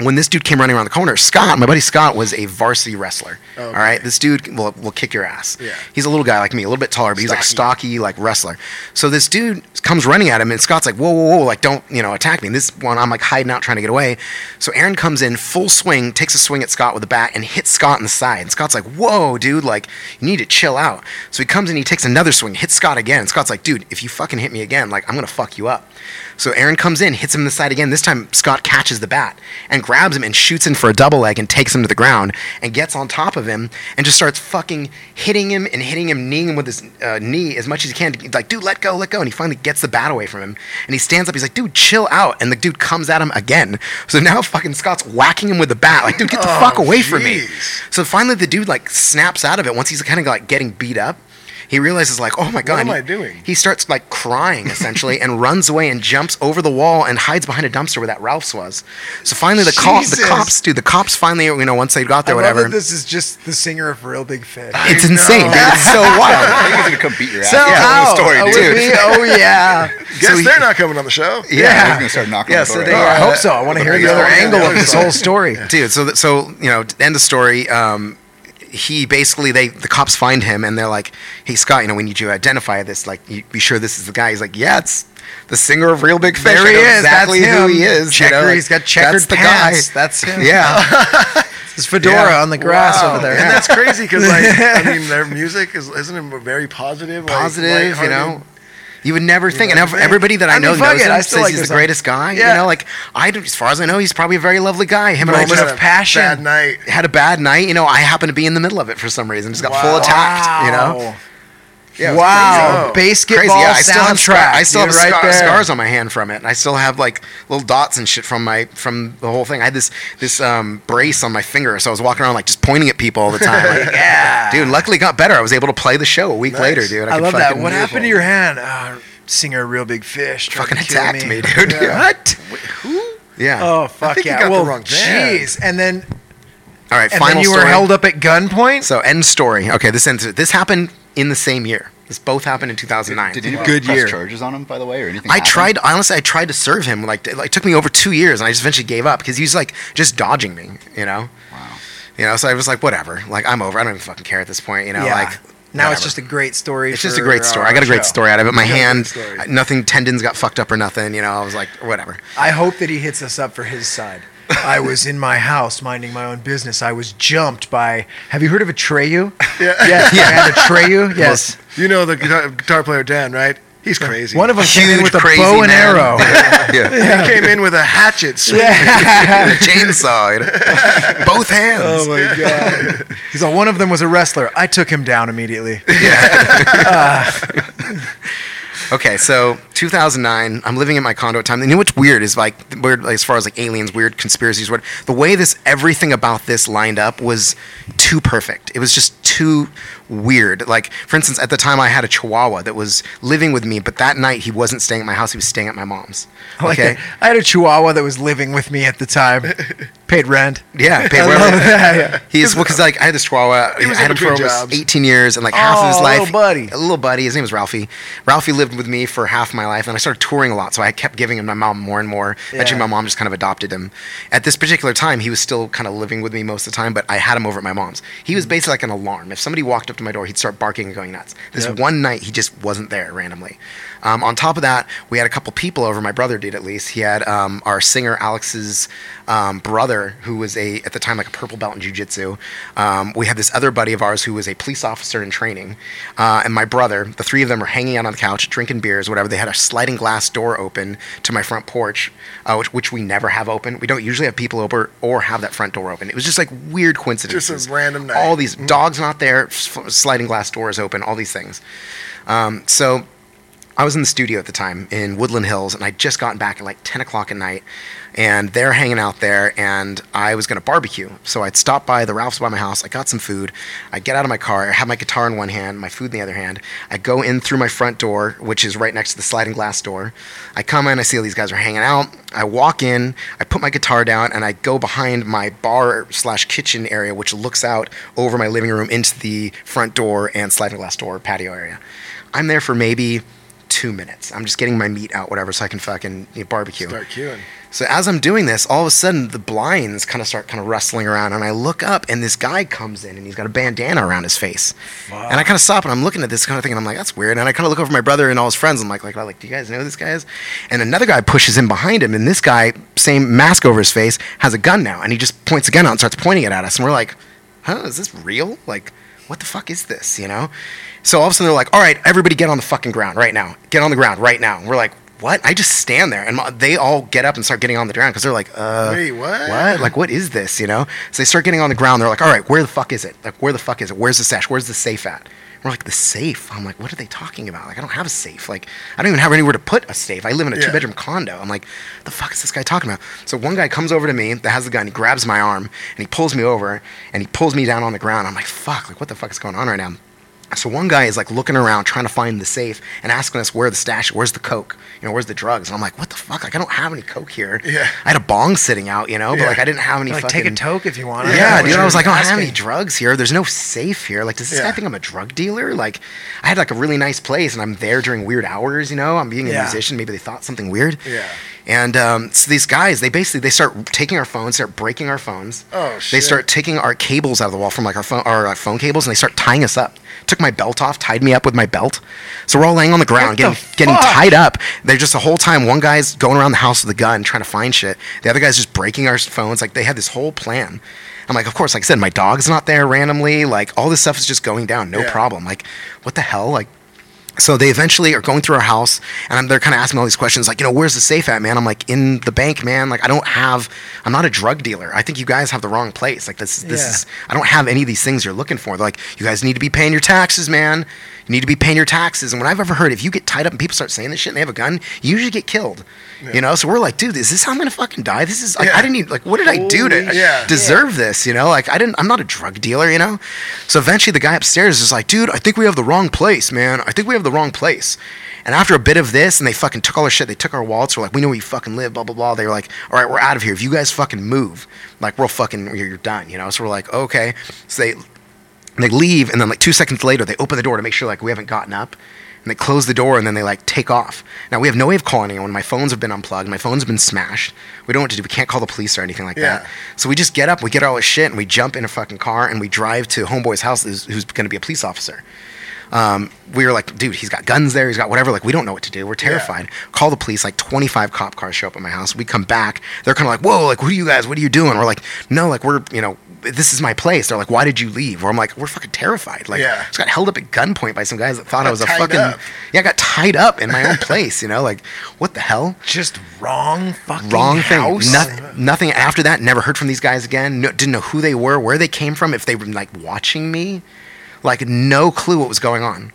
when this dude came running around the corner, Scott, my buddy Scott, was a varsity wrestler. Oh, okay. All right, this dude will, will kick your ass. Yeah. He's a little guy like me, a little bit taller, but he's like Stocky. stocky, like wrestler. So this dude comes running at him, and Scott's like, "Whoa, whoa, whoa! Like, don't you know, attack me!" And this one, I'm like hiding out, trying to get away. So Aaron comes in full swing, takes a swing at Scott with a bat, and hits Scott in the side. And Scott's like, "Whoa, dude! Like, you need to chill out." So he comes in, he takes another swing, hits Scott again. And Scott's like, "Dude, if you fucking hit me again, like, I'm gonna fuck you up." So Aaron comes in, hits him in the side again. This time, Scott catches the bat and grabs him and shoots in for a double leg and takes him to the ground and gets on top of him and just starts fucking hitting him and hitting him, kneeing him with his uh, knee as much as he can. To, like, dude, let go, let go. And he finally gets the bat away from him. And he stands up. He's like, dude, chill out. And the dude comes at him again. So now [laughs] fucking Scott's whacking him with the bat. Like, dude, get the Oh, fuck away from me. So finally, the dude like snaps out of it once he's kind of like getting beat up. He realizes like, oh my god, what am I doing? He starts like crying essentially and runs away and jumps over the wall and hides behind a dumpster where that Ralph's was. So finally, the cops, the cops, dude, the cops finally, you know, once they got there, I love whatever. that this is just the singer of Reel Big Fish. [laughs] it's insane, dude. It's so wild. [laughs] I wild. think he's gonna come beat your ass. So Yeah, how? story, Oh, dude. with me? Oh yeah. [laughs] Guess he- they're not coming on the show. Yeah, he's gonna start knocking Yeah, on the so door. they, right Oh, I uh, hope so. I want to hear the other angle of this whole story. dude so th- so you know end the story um he basically they the cops find him and they're like hey scott you know we need you to identify this like you be sure this is the guy he's like yeah it's the singer of reel big fish There he is. exactly That's who him. he is you Checker. know, like, He's got checkered that's the pants. guy That's him. yeah [laughs] His fedora Yeah. on the grass Wow. over there. And that's crazy because, like, I [laughs] mean, their music is isn't it very positive? like, positive you lighthearted? know you would never think, and never ev- think. everybody that I, I know fuck knows it, him, I still says like he's the song. greatest guy. Yeah. You know, like I, as far as I know, he's probably a very lovely guy. Him and I Moments just of passion. Bad night. had a bad night. You know, I happened to be in the middle of it for some reason. Just got full attacked. You know, Yeah, wow. crazy. Basketball crazy. Yeah, I still have scar-. I still have right scar- scars on my hand from it. And I still have like little dots and shit from my from the whole thing. I had this this um, brace on my finger, so I was walking around like just pointing at people all the time. Like, [laughs] Yeah. dude. Luckily, got better. I was able to play the show a week Nice. later, dude. I could love that. What happened to your hand? Uh, singer, reel big fish. Fucking attacked me, dude. Yeah. [laughs] What? Who? Yeah. Oh fuck yeah! got the well, wrong jeez. And then all right. and final then you were held up at gunpoint. So end story. Okay, this ends. This happened in the same year. This both happened in 2009. Did you Good press year. charges on him, by the way, or anything? I happen? tried. Honestly, I tried to serve him. Like, it like, took me over two years, and I just eventually gave up because he was like just dodging me. You know. Wow. You know. So I was like, whatever. Like, I'm over. I don't even fucking care at this point. You know. yeah. Like. now it's just a great story. It's just a great story. I got a uh, great show. story out of it. My You got a hand, nothing, tendons got fucked up or nothing. You know, I was like, whatever. I hope that he hits us up for his side. I was in my house minding my own business. I was jumped by. Have you heard of Atreyu? Yeah. Yes, yeah. Atreyu. [laughs] Yes. You know the guitar, guitar player Dan, right? He's crazy. One of them came in with a bow and man. arrow. [laughs] yeah. he came in with a hatchet. swinging. yeah. Chainsaw. you know? [laughs] Both hands. Oh my god. He's like, one of them was a wrestler. I took him down immediately. Uh, Okay, so 2009, I'm living in my condo at the time. You know what's weird is like weird like, as far as like aliens, weird conspiracies. What the way this everything about this lined up was too perfect. It was just too weird. Like for instance, at the time I had a Chihuahua that was living with me, but that night he wasn't staying at my house. He was staying at my mom's. I like Okay. I had a Chihuahua that was living with me at the time. [laughs] Paid rent. Yeah, paid rent. that, [laughs] yeah. He's well, because like I had this Chihuahua. He was I had him for almost 18 years, and like half of his Oh, life, little buddy. a little buddy. His name was Ralphie. Ralphie lived with me for half my life, and I started touring a lot, so I kept giving him my mom more and more. Eventually, Yeah. my mom just kind of adopted him. At this particular time, he was still kind of living with me most of the time, but I had him over at my mom's. He was hmm. basically like an alarm. If somebody walked up to my door, he'd start barking and going nuts. This Yep. one night, he just wasn't there randomly. Um, on top of that, we had a couple people over. My brother did at least. He had um, our singer Alex's um, brother, who was a at the time like a purple belt in jujitsu. Um, we had this other buddy of ours who was a police officer in training, uh, and my brother. The three of them were hanging out on the couch, drinking beers, whatever. They had a sliding glass door open to my front porch, uh, which, which we never have open. We don't usually have people over or have that front door open. It was just like weird coincidences. Just a random night. All these dogs not there, sliding glass doors open, all these things. Um, so I was in the studio at the time in Woodland Hills, and I'd just gotten back at like 10 o'clock at night, and they're hanging out there, and I was going to barbecue. So I'd stop by the Ralph's by my house, I got some food, I get out of my car, I have my guitar in one hand, my food in the other hand, I go in through my front door, which is right next to the sliding glass door. I come in, I see all these guys are hanging out, I walk in, I put my guitar down, and I go behind my bar slash kitchen area, which looks out over my living room into the front door and sliding glass door patio area. I'm there for maybe two minutes. I'm just getting my meat out, whatever, so I can fucking you know, barbecue. Start queuing. So as I'm doing this, all of a sudden the blinds kind of start kind of rustling around, and I look up, and this guy comes in, and he's got a bandana around his face, wow. and I kind of stop, and I'm looking at this kind of thing, and I'm like, that's weird, and I kind of look over my brother and all his friends, and I'm like, like, like, do you guys know who this guy is? And another guy pushes in behind him, and this guy, same mask over his face, has a gun now, and he just points a gun out and starts pointing it at us, and we're like, huh, is this real? Like, what the fuck is this? You know? So all of a sudden they're like, all right, everybody get on the fucking ground right now. Get on the ground right now. And we're like, what? I just stand there, and they all get up and start getting on the ground because they're like, uh, Wait, what? What? Like, what is this? You know? So they start getting on the ground. They're like, all right, where the fuck is it? Like, where the fuck is it? Where's the sash? Where's the safe at? We're like, the safe? I'm like, what are they talking about? Like, I don't have a safe. Like, I don't even have anywhere to put a safe. I live in a Yeah. two bedroom condo. I'm like, the fuck is this guy talking about? So one guy comes over to me that has the gun. He grabs my arm and he pulls me over and he pulls me down on the ground. I'm like, fuck, like, what the fuck is going on right now? So one guy is like looking around trying to find the safe and asking us where the stash, where's the coke, you know, where's the drugs? And I'm like, what the fuck? Like I don't have any coke here. Yeah. I had a bong sitting out, you know, but Yeah. like I didn't have any Like, fucking. take a toke if you want. Yeah, dude. I was like, I don't have any drugs here. There's no safe here. Like, does this guy think I'm a drug dealer? Like, I had like a really nice place, and I'm there during weird hours. You know, I'm being a Yeah. musician. Maybe they thought something weird. Yeah. And um, so these guys, they basically they start taking our phones, start breaking our phones. Oh, shit! They start taking our cables out of the wall from like our phone, our uh, phone cables, and they start tying us up. Took my belt off, tied me up with my belt. So we're all laying on the ground, getting the getting tied up. They're just the whole time. One guy's going around the house with a gun, trying to find shit. The other guy's just breaking our phones. Like they had this whole plan. I'm like, of course, like I said, my dog's not there randomly. Like all this stuff is just going down, no Yeah. problem. Like, what the hell? Like, so they eventually are going through our house, and I'm, they're kind of asking me all these questions, like, you know, where's the safe at, man? I'm like, in the bank, man. Like, I don't have, I'm not a drug dealer. I think you guys have the wrong place. Like, this, this Yeah. is, I don't have any of these things you're looking for. They're like, you guys need to be paying your taxes, man. You need to be paying your taxes. And when I've ever heard, if you get tied up and people start saying this shit and they have a gun, you usually get killed. You know, so we're like, dude, is this how I'm gonna fucking die? This is like, Yeah. I didn't even like, what did I do to Yeah. deserve this? You know, like I didn't, I'm not a drug dealer. You know, so eventually the guy upstairs is like, dude, I think we have the wrong place, man. I think we have the wrong place. And after a bit of this, and they fucking took all our shit, they took our wallets. We're like, we know where you fucking live, blah blah blah. They were like, all right, we're out of here. If you guys fucking move, like we're fucking, you're, you're done. You know, so we're like, okay. So they they leave, and then like two seconds later, they open the door to make sure like we haven't gotten up. And they close the door, and then they like take off. Now we have no way of calling anyone. My phones have been unplugged. My phone's been smashed. We don't know what to do. We can't call the police or anything like Yeah. that. So we just get up, we get all our shit, and we jump in a fucking car, and we drive to Homeboy's house, who's, who's going to be a police officer. Um, we were like, dude, he's got guns there. He's got whatever. Like, we don't know what to do. We're terrified. Call the police. Like, 25 cop cars show up at my house. We come back. They're kind of like, whoa, like, what are you guys? What are you doing? We're like, no, like, we're, you know, this is my place. They're like, why did you leave? Or I'm like, we're fucking terrified. Like, Yeah. I just got held up at gunpoint by some guys that thought I was a fucking, up. yeah, I got tied up in my own place. You know, like, what the hell? Just wrong fucking wrong thing. house. Nothing, nothing after that. Never heard from these guys again. No, didn't know who they were, where they came from, if they were like watching me. Like no clue what was going on.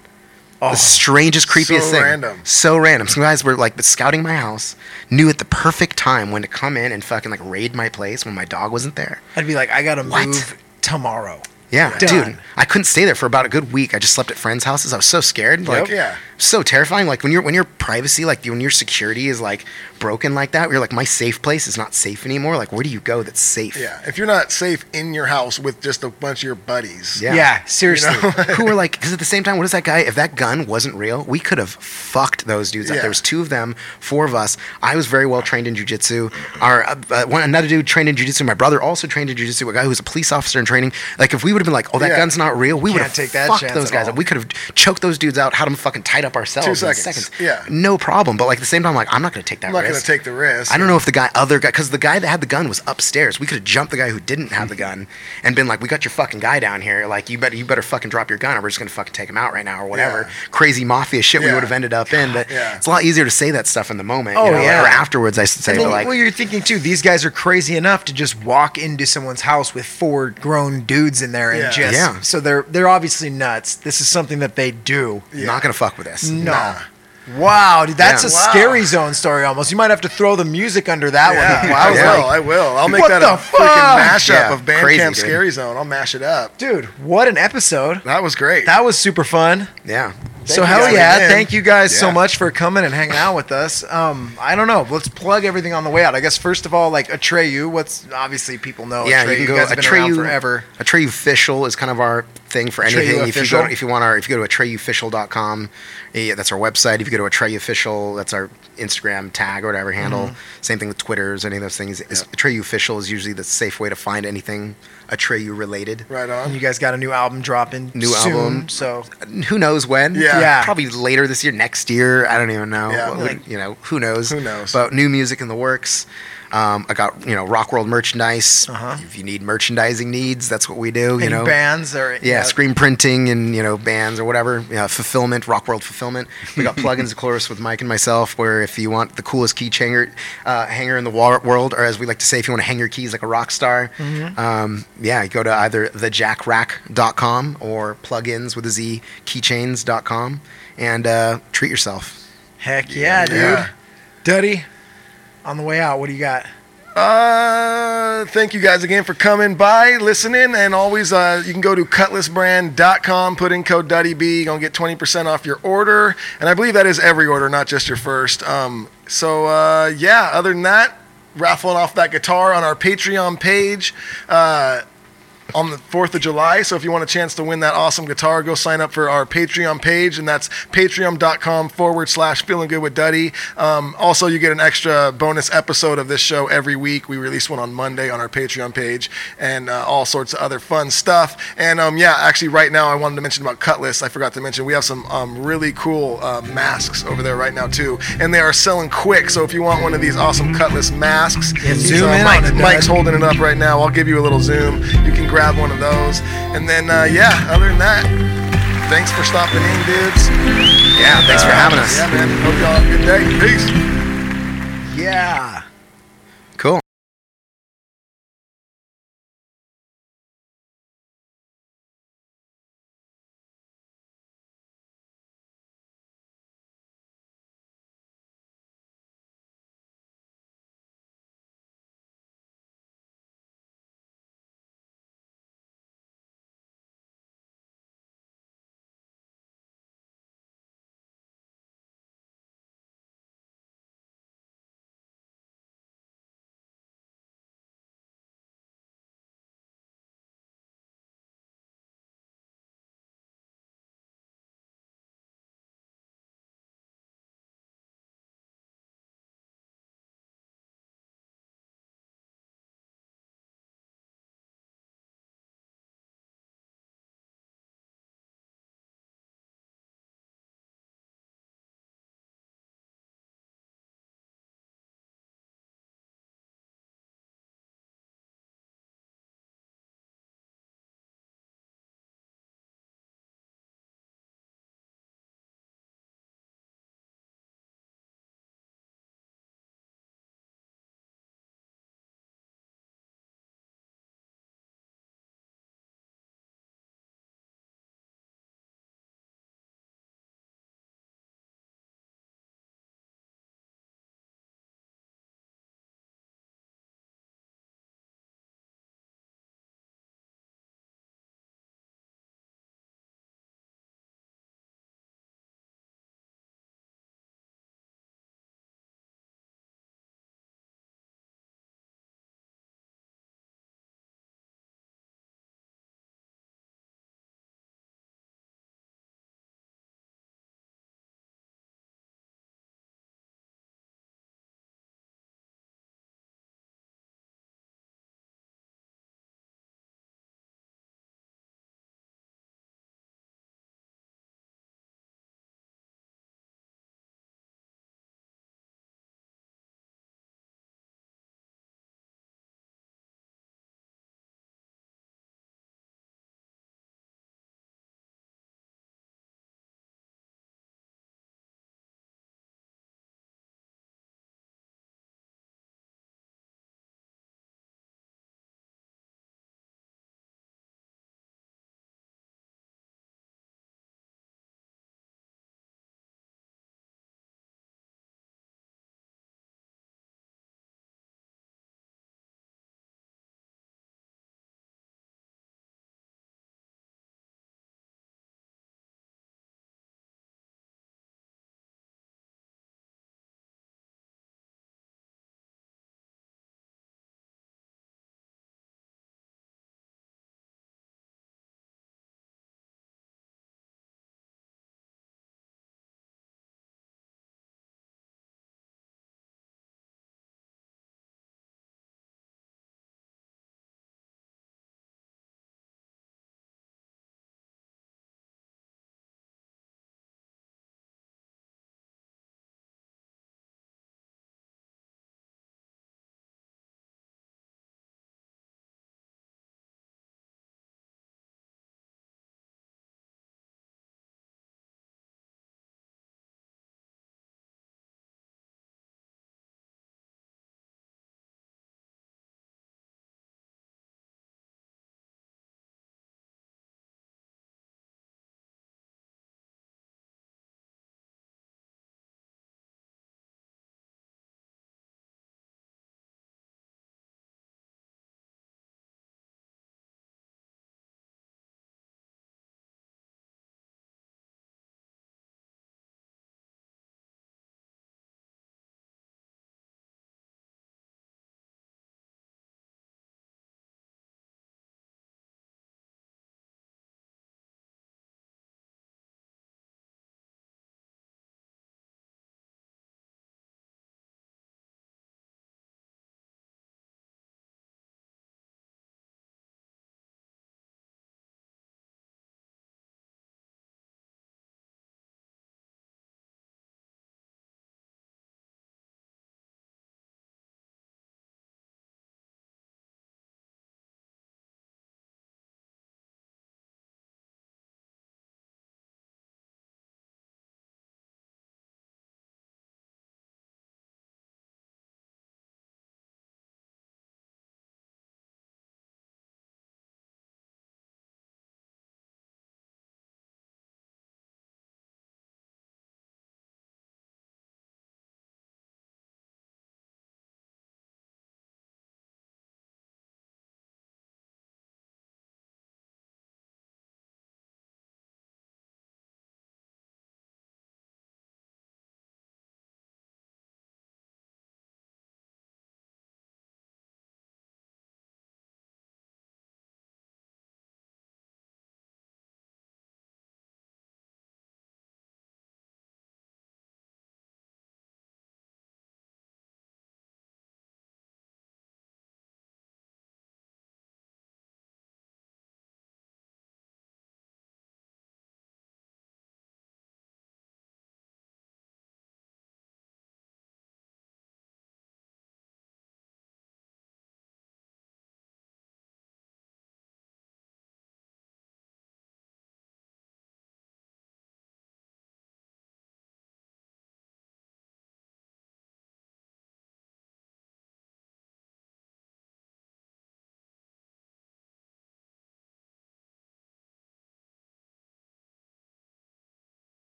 The oh, strangest, creepiest thing. so thing. random. So random. Some guys were like scouting my house, knew at the perfect time when to come in and fucking like raid my place when my dog wasn't there. I'd be like, I gotta What? move tomorrow. Yeah, Done. dude. I couldn't stay there for about a good week. I just slept at friends' houses. I was so scared. Like, Yeah. so terrifying. Like when your when your privacy, like when your security is like broken like that, you're like, my safe place is not safe anymore. Like, where do you go that's safe? Yeah. If you're not safe in your house with just a bunch of your buddies. Yeah. Yeah, seriously. [laughs] who were like, because at the same time, what is that guy? If that gun wasn't real, we could have fucked those dudes up. Yeah. There was two of them, four of us. I was very well trained in jujitsu. Our uh, uh, one another dude trained in jujitsu. My brother also trained in jujitsu. A guy who was a police officer in training. Like if we would have been like, oh, that Yeah. gun's not real, we would have take that fucked chance those at guys all. up. We could have choked those dudes out, had them fucking tied up ourselves Two in seconds. Yeah. no problem. But like at the same time, like I'm not going to take that I'm not going risk. to take the risk. I don't know if the guy, other guy, because the guy that had the gun was upstairs. We could have jumped the guy who didn't have the mm-hmm. gun and been like, "We got your fucking guy down here. Like, you better, you better fucking drop your gun, or we're just gonna fucking take him out right now, or whatever." Yeah. Crazy mafia shit we Yeah. would have ended up in. But Yeah. it's a lot easier to say that stuff in the moment. Oh, you know, yeah. or afterwards, I should say. But like, well, you're thinking too. These guys are crazy enough to just walk into someone's house with four grown dudes in there and Yeah. just. Yeah. So they're they're obviously nuts. This is something that they do. You're not gonna fuck with this. No. Nah. Wow, dude, that's Yeah. a Wow. scary zone story almost. You might have to throw the music under that Yeah, one. I I was will. like, I will. I'll make what that the a freaking mashup Yeah, of Bandcamp dude. Scary Zone. I'll mash it up. dude, what an episode. That was great. That was super fun. Yeah. So you hell yeah! again. Thank you guys so much for coming and hanging out with us. Um, I don't know. Let's plug everything on the way out. I guess first of all, like Atreyu. What's obviously people know. yeah, Atreyu. you can go guys have been around forever. Atreyu official is kind of our thing for Atreyu anything. If you go, if you want our, if you go to atreyuofficial.com, yeah, that's our website. If you go to Atreyu official, that's our Instagram tag or whatever handle. Mm-hmm. Same thing with Twitters, or any of those things. Is Atreyu official is usually the safe way to find anything Atreyu related. Right on. you guys got a new album dropping. New soon, album. So Who knows when? Yeah. Yeah. Probably later this year, next year. I don't even know. Yeah. What- Like- you know, who knows? Who knows? But new music in the works. Um, I got you know Rock World merchandise. Uh-huh. If you need merchandising needs, that's what we do. You any know, bands or yeah, screen printing and you know bands or whatever. Yeah, fulfillment, Rock World fulfillment. We got [laughs] plugins, of course, with Mike and myself. Where if you want the coolest key hanger, uh, hanger in the world, or as we like to say, if you want to hang your keys like a rock star, um, yeah, you go to either thejackrack.com or plugins with a Z keychains.com and uh, treat yourself. Heck yeah, dude. Yeah. Duddy, on the way out, what do you got? Uh, thank you guys again for coming by, listening, and always uh, you can go to cutlassbrand.com, put in code DuddyB, you're gonna get 20% off your order, and I believe that is every order, not just your first. Um, so uh, yeah, other than that, raffling off that guitar on our Patreon page. Uh, on the 4th of July. So if you want a chance to win that awesome guitar, go sign up for our Patreon page, and that's patreon.com forward slash feeling good with Duddy. Um, also, you get an extra bonus episode of this show every week. We release one on Monday on our Patreon page, and uh, all sorts of other fun stuff. And um, yeah, actually, right now, I wanted to mention about Cutlass. I forgot to mention we have some um, really cool uh, masks over there right now, too. And they are selling quick. So if you want one of these awesome Cutlass masks, he's, zoom uh, in on Mike- it, Mike's holding it up right now. I'll give you a little zoom. You can grab one of those. And then, uh, yeah, other than that, thanks for stopping in, dudes. Yeah, thanks for having us. Yeah, man. Hope y'all have a good day. Peace. Yeah.